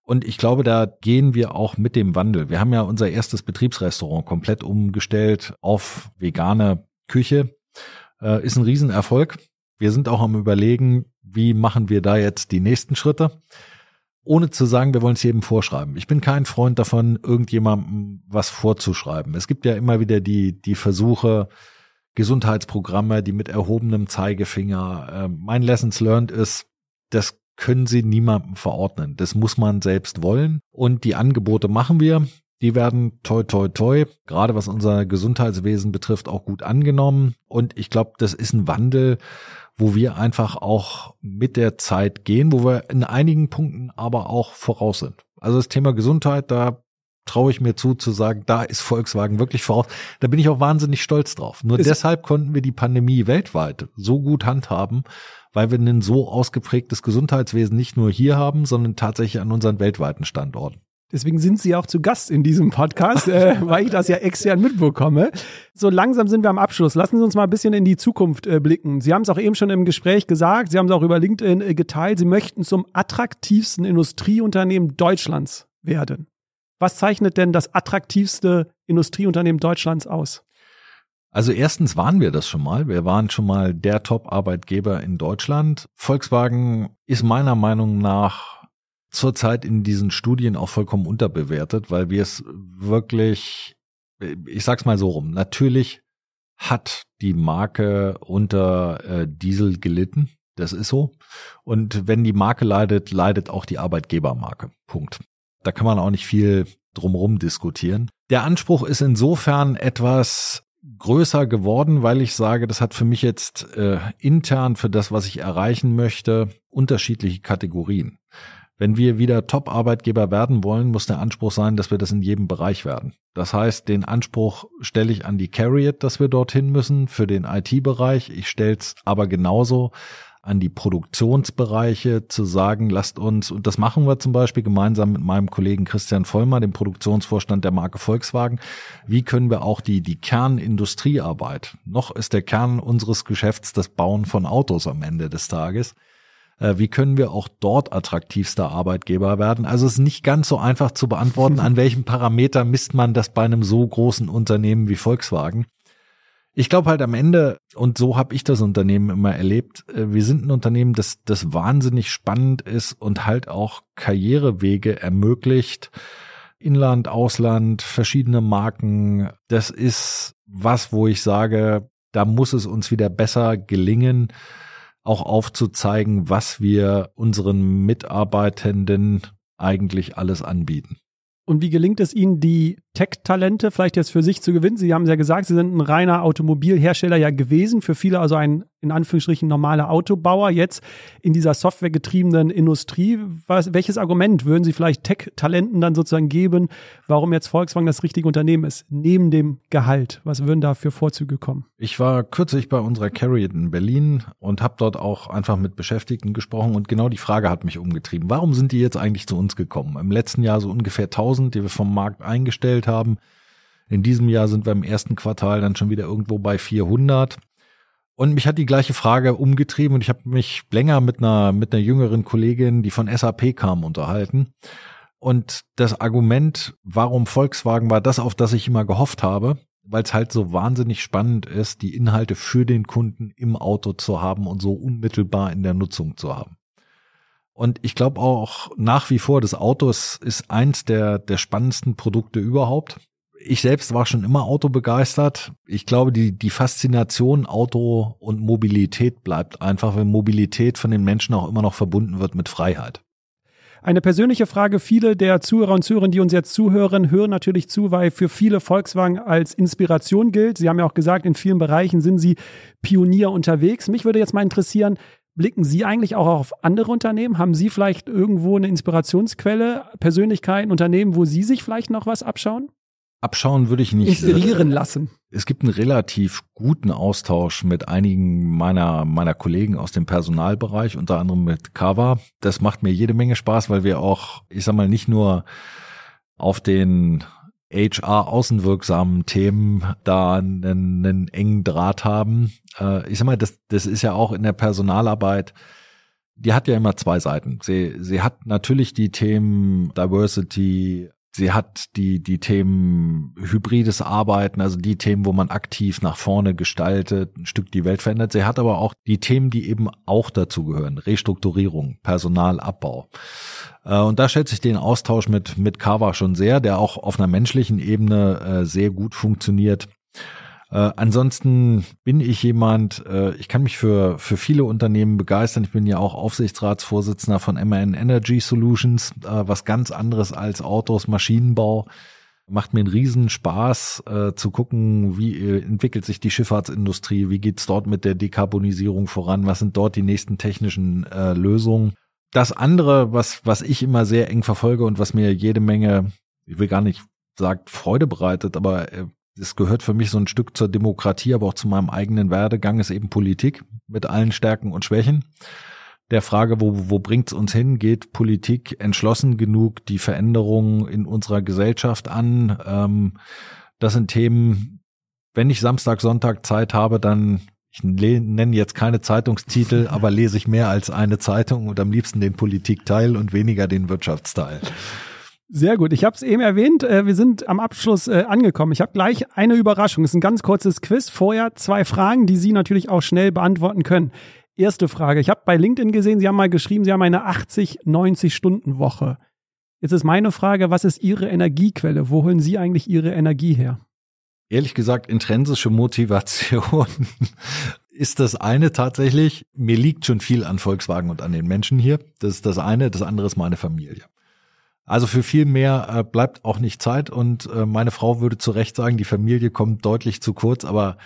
Und ich glaube, da gehen wir auch mit dem Wandel. Wir haben ja unser erstes Betriebsrestaurant komplett umgestellt auf vegane Küche. Äh, ist ein Riesenerfolg. Wir sind auch am überlegen, wie machen wir da jetzt die nächsten Schritte. Ohne zu sagen, wir wollen es jedem vorschreiben. Ich bin kein Freund davon, irgendjemandem was vorzuschreiben. Es gibt ja immer wieder die, die Versuche, Gesundheitsprogramme, die mit erhobenem Zeigefinger. Äh, mein Lessons learned ist, das können sie niemandem verordnen. Das muss man selbst wollen. Und die Angebote machen wir. Die werden toi toi toi, gerade was unser Gesundheitswesen betrifft, auch gut angenommen. Und ich glaube, das ist ein Wandel, wo wir einfach auch mit der Zeit gehen, wo wir in einigen Punkten aber auch voraus sind. Also das Thema Gesundheit, da traue ich mir zu, zu sagen, da ist Volkswagen wirklich voraus. Da bin ich auch wahnsinnig stolz drauf. Nur ist deshalb konnten wir die Pandemie weltweit so gut handhaben, weil wir ein so ausgeprägtes Gesundheitswesen nicht nur hier haben, sondern tatsächlich an unseren weltweiten Standorten. Deswegen sind Sie auch zu Gast in diesem Podcast, äh, weil ich das ja extern mitbekomme. So langsam sind wir am Abschluss. Lassen Sie uns mal ein bisschen in die Zukunft äh, blicken. Sie haben es auch eben schon im Gespräch gesagt, Sie haben es auch über LinkedIn äh, geteilt. Sie möchten zum attraktivsten Industrieunternehmen Deutschlands werden. Was zeichnet denn das attraktivste Industrieunternehmen Deutschlands aus? Also erstens waren wir das schon mal. Wir waren schon mal der Top-Arbeitgeber in Deutschland. Volkswagen ist meiner Meinung nach zurzeit in diesen Studien auch vollkommen unterbewertet, weil wir es wirklich, ich sag's mal so rum, natürlich hat die Marke unter äh, Diesel gelitten. Das ist so. Und wenn die Marke leidet, leidet auch die Arbeitgebermarke. Punkt. Da kann man auch nicht viel drumherum diskutieren. Der Anspruch ist insofern etwas größer geworden, weil ich sage, das hat für mich jetzt äh, intern für das, was ich erreichen möchte, unterschiedliche Kategorien. Wenn wir wieder Top-Arbeitgeber werden wollen, muss der Anspruch sein, dass wir das in jedem Bereich werden. Das heißt, den Anspruch stelle ich an die Carriot, dass wir dorthin müssen für den IT-Bereich. Ich stelle es aber genauso an die Produktionsbereiche zu sagen, lasst uns, und das machen wir zum Beispiel gemeinsam mit meinem Kollegen Christian Vollmer, dem Produktionsvorstand der Marke Volkswagen, wie können wir auch die, die Kernindustriearbeit, noch ist der Kern unseres Geschäfts das Bauen von Autos am Ende des Tages, äh, wie können wir auch dort attraktivster Arbeitgeber werden? Also es ist nicht ganz so einfach zu beantworten, an welchem Parameter misst man das bei einem so großen Unternehmen wie Volkswagen. Ich glaube halt am Ende, und so habe ich das Unternehmen immer erlebt, äh, wir sind ein Unternehmen, das, das wahnsinnig spannend ist und halt auch Karrierewege ermöglicht. Inland, Ausland, verschiedene Marken. Das ist was, wo ich sage, da muss es uns wieder besser gelingen, auch aufzuzeigen, was wir unseren Mitarbeitenden eigentlich alles anbieten. Und wie gelingt es Ihnen, die Tech-Talente vielleicht jetzt für sich zu gewinnen? Sie haben ja gesagt, Sie sind ein reiner Automobilhersteller ja gewesen, für viele also ein in Anführungsstrichen normaler Autobauer, jetzt in dieser softwaregetriebenen Industrie. Was, welches Argument würden Sie vielleicht Tech-Talenten dann sozusagen geben, warum jetzt Volkswagen das richtige Unternehmen ist, neben dem Gehalt? Was würden da für Vorzüge kommen? Ich war kürzlich bei unserer Carrier in Berlin und habe dort auch einfach mit Beschäftigten gesprochen und genau die Frage hat mich umgetrieben. Warum sind die jetzt eigentlich zu uns gekommen? Im letzten Jahr so ungefähr 1000, die wir vom Markt eingestellt haben. In diesem Jahr sind wir im ersten Quartal dann schon wieder irgendwo bei 400. Und mich hat die gleiche Frage umgetrieben und ich habe mich länger mit einer, mit einer jüngeren Kollegin, die von SAP kam, unterhalten. Und das Argument, warum Volkswagen war das, auf das ich immer gehofft habe, weil es halt so wahnsinnig spannend ist, die Inhalte für den Kunden im Auto zu haben und so unmittelbar in der Nutzung zu haben. Und ich glaube auch nach wie vor, das Auto ist, ist eins der, der spannendsten Produkte überhaupt ich selbst war schon immer autobegeistert. Ich glaube, die, die Faszination Auto und Mobilität bleibt einfach, wenn Mobilität von den Menschen auch immer noch verbunden wird mit Freiheit. Eine persönliche Frage. Viele der Zuhörer und Zuhörerinnen, die uns jetzt zuhören, hören natürlich zu, weil für viele Volkswagen als Inspiration gilt. Sie haben ja auch gesagt, in vielen Bereichen sind Sie Pionier unterwegs. Mich würde jetzt mal interessieren, blicken Sie eigentlich auch auf andere Unternehmen? Haben Sie vielleicht irgendwo eine Inspirationsquelle, Persönlichkeiten, Unternehmen, wo Sie sich vielleicht noch was abschauen? Abschauen würde ich nicht. Inspirieren lassen. Es gibt einen relativ guten Austausch mit einigen meiner, meiner Kollegen aus dem Personalbereich, unter anderem mit Kava. Das macht mir jede Menge Spaß, weil wir auch, ich sag mal, nicht nur auf den HR-außenwirksamen Themen da einen, einen engen Draht haben. Äh, ich sag mal, das, das ist ja auch in der Personalarbeit die hat ja immer zwei Seiten. Sie, sie hat natürlich die Themen Diversity, Sie hat die, die Themen hybrides Arbeiten, also die Themen, wo man aktiv nach vorne gestaltet, ein Stück die Welt verändert. Sie hat aber auch die Themen, die eben auch dazu gehören. Restrukturierung, Personalabbau. Äh, und da schätze ich den Austausch mit, mit Kava schon sehr, der auch auf einer menschlichen Ebene äh, sehr gut funktioniert. Äh, ansonsten bin ich jemand, äh, ich kann mich für, für viele Unternehmen begeistern. Ich bin ja auch Aufsichtsratsvorsitzender von MAN Energy Solutions, äh, was ganz anderes als Autos, Maschinenbau. Macht mir einen riesen Spaß äh, zu gucken, wie äh, entwickelt sich die Schifffahrtsindustrie, wie geht's dort mit der Dekarbonisierung voran, was sind dort die nächsten technischen äh, Lösungen. Das andere, was, was ich immer sehr eng verfolge und was mir jede Menge, ich will gar nicht sagt Freude bereitet, aber äh, es gehört für mich so ein Stück zur Demokratie, aber auch zu meinem eigenen Werdegang ist eben Politik mit allen Stärken und Schwächen. Der Frage, wo, wo bringt's uns hin, geht Politik entschlossen genug die Veränderungen in unserer Gesellschaft an? Ähm, das sind Themen, wenn ich Samstag, Sonntag Zeit habe, dann ich nenne jetzt keine Zeitungstitel, aber lese ich mehr als eine Zeitung und am liebsten den Politikteil und weniger den Wirtschaftsteil. Sehr gut. Ich habe es eben erwähnt, äh, wir sind am Abschluss äh, angekommen. Ich habe gleich eine Überraschung. Es ist ein ganz kurzes Quiz. Vorher zwei Fragen, die Sie natürlich auch schnell beantworten können. Erste Frage. Ich habe bei LinkedIn gesehen, Sie haben mal geschrieben, Sie haben eine 80-90-Stunden-Woche. Jetzt ist meine Frage, was ist Ihre Energiequelle? Wo holen Sie eigentlich Ihre Energie her? Ehrlich gesagt, intrinsische Motivation ist das eine tatsächlich. Mir liegt schon viel an Volkswagen und an den Menschen hier. Das ist das eine. Das andere ist meine Familie. Also für viel mehr äh, bleibt auch nicht Zeit und äh, meine Frau würde zu Recht sagen, die Familie kommt deutlich zu kurz, aber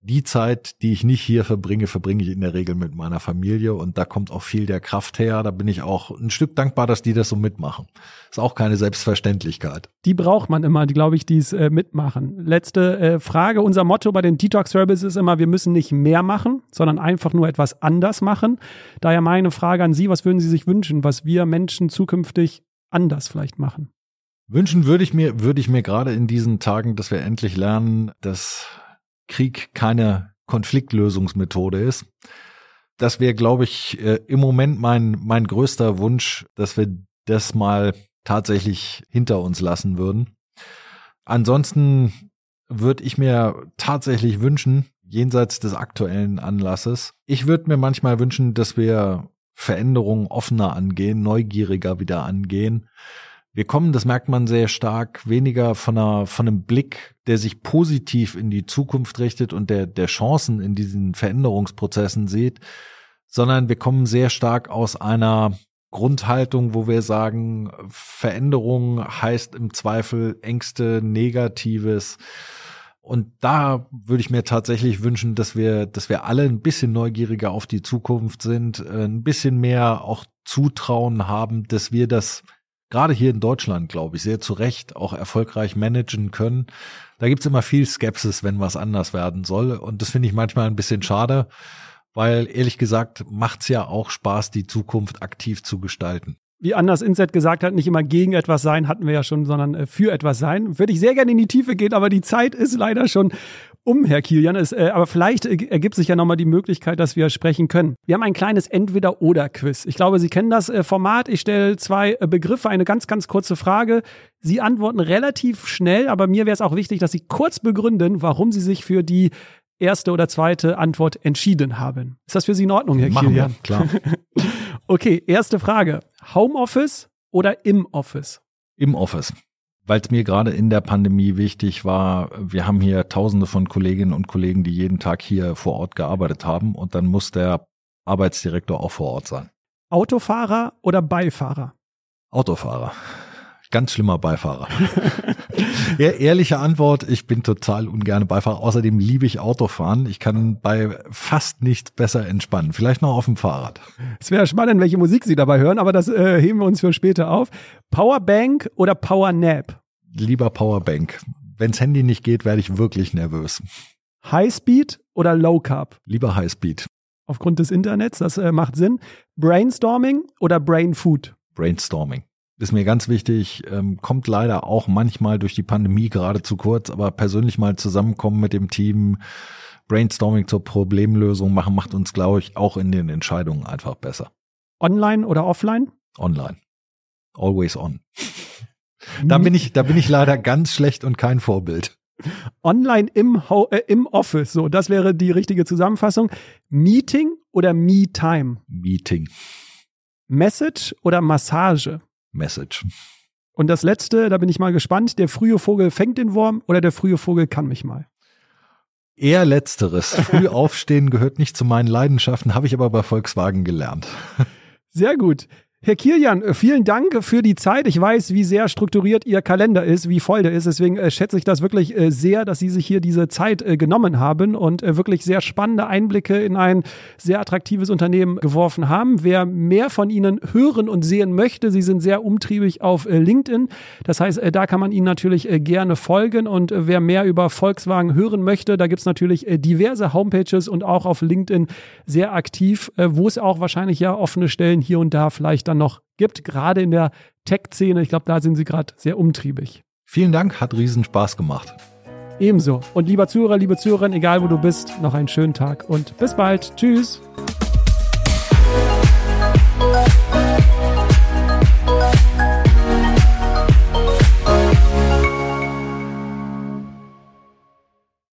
die Zeit, die ich nicht hier verbringe, verbringe ich in der Regel mit meiner Familie und da kommt auch viel der Kraft her. Da bin ich auch ein Stück dankbar, dass die das so mitmachen. Ist auch keine Selbstverständlichkeit. Die braucht man immer, glaube ich, die es äh, mitmachen. Letzte äh, Frage. Unser Motto bei den Detox Rebels ist immer, wir müssen nicht mehr machen, sondern einfach nur etwas anders machen. Daher meine Frage an Sie, was würden Sie sich wünschen, was wir Menschen zukünftig anders vielleicht machen. Wünschen würde ich mir, würde ich mir gerade in diesen Tagen, dass wir endlich lernen, dass Krieg keine Konfliktlösungsmethode ist. Das wäre, glaube ich, äh, im Moment mein, mein größter Wunsch, dass wir das mal tatsächlich hinter uns lassen würden. Ansonsten würde ich mir tatsächlich wünschen, jenseits des aktuellen Anlasses, ich würde mir manchmal wünschen, dass wir Veränderungen offener angehen, neugieriger wieder angehen. Wir kommen, das merkt man sehr stark, weniger von, einer, von einem Blick, der sich positiv in die Zukunft richtet und der, der Chancen in diesen Veränderungsprozessen sieht, sondern wir kommen sehr stark aus einer Grundhaltung, wo wir sagen, Veränderung heißt im Zweifel Ängste, Negatives. Und da würde ich mir tatsächlich wünschen, dass wir, dass wir alle ein bisschen neugieriger auf die Zukunft sind, äh, ein bisschen mehr auch Zutrauen haben, dass wir das gerade hier in Deutschland, glaube ich, sehr zu Recht auch erfolgreich managen können. Da gibt's immer viel Skepsis, wenn was anders werden soll. Und das finde ich manchmal ein bisschen schade weil ehrlich gesagt macht's ja auch Spaß, die Zukunft aktiv zu gestalten. Wie Anders Inset gesagt hat, nicht immer gegen etwas sein, hatten wir ja schon, sondern äh, für etwas sein. Würde ich sehr gerne in die Tiefe gehen, aber die Zeit ist leider schon um, Herr Kilian. Es, äh, aber vielleicht äh, ergibt sich ja nochmal die Möglichkeit, dass wir sprechen können. Wir haben ein kleines Entweder-Oder-Quiz. Ich glaube, Sie kennen das äh, Format. Ich stelle zwei äh, Begriffe, eine ganz, ganz kurze Frage. Sie antworten relativ schnell, aber mir wäre es auch wichtig, dass Sie kurz begründen, warum Sie sich für die erste oder zweite Antwort entschieden haben. Ist das für Sie in Ordnung, Herr Machen Kilian? Wir, klar. okay, erste Frage. Homeoffice oder im Office? Im Office. Weil es mir gerade in der Pandemie wichtig war, wir haben hier tausende von Kolleginnen und Kollegen, die jeden Tag hier vor Ort gearbeitet haben und dann muss der Arbeitsdirektor auch vor Ort sein. Autofahrer oder Beifahrer? Autofahrer. Ganz schlimmer Beifahrer. Ehrliche Antwort, ich bin total ungern Beifahrer. Außerdem liebe ich Autofahren. Ich kann bei fast nichts besser entspannen. Vielleicht noch auf dem Fahrrad. Es wäre spannend, welche Musik Sie dabei hören, aber das äh, heben wir uns für später auf. Powerbank oder Powernap? Lieber Powerbank. Wenns Handy nicht geht, werde ich wirklich nervös. Highspeed oder Low Carb? Lieber Highspeed. Aufgrund des Internets, das äh, macht Sinn. Brainstorming oder Brain Food? Brainstorming ist mir ganz wichtig, ähm, kommt leider auch manchmal durch die Pandemie gerade zu kurz, aber persönlich mal zusammenkommen mit dem Team, Brainstorming zur Problemlösung machen, macht uns, glaube ich, auch in den Entscheidungen einfach besser. Online oder offline? Online. Always on. da bin ich, da bin ich leider ganz schlecht und kein Vorbild. Online im, Ho äh, im Office, so, das wäre die richtige Zusammenfassung. Meeting oder Me-Time? Meeting. Message oder Massage? Message. Und das letzte, da bin ich mal gespannt, der frühe Vogel fängt den Wurm oder der frühe Vogel kann mich mal. Eher letzteres. Früh aufstehen gehört nicht zu meinen Leidenschaften, habe ich aber bei Volkswagen gelernt. Sehr gut. Herr Kilian, äh, vielen Dank für die Zeit. Ich weiß, wie sehr strukturiert Ihr Kalender ist, wie voll der ist. Deswegen äh, schätze ich das wirklich äh, sehr, dass Sie sich hier diese Zeit genommen haben und wirklich sehr spannende Einblicke in ein sehr attraktives Unternehmen geworfen haben. Wer mehr von Ihnen hören und sehen möchte, Sie sind sehr umtriebig auf LinkedIn. Das heißt, da kann man Ihnen natürlich gerne folgen. Und wer mehr über Volkswagen hören möchte, da gibt es natürlich diverse Homepages und auch auf LinkedIn sehr aktiv, wo es auch wahrscheinlich ja offene Stellen hier und da vielleicht dann noch gibt, gerade in der Tech-Szene. Ich glaube, da sind sie gerade sehr umtriebig. Vielen Dank, hat riesen Spaß gemacht. Ebenso. Und lieber Zuhörer, liebe Zuhörerin, egal wo du bist, noch einen schönen Tag und bis bald. Tschüss.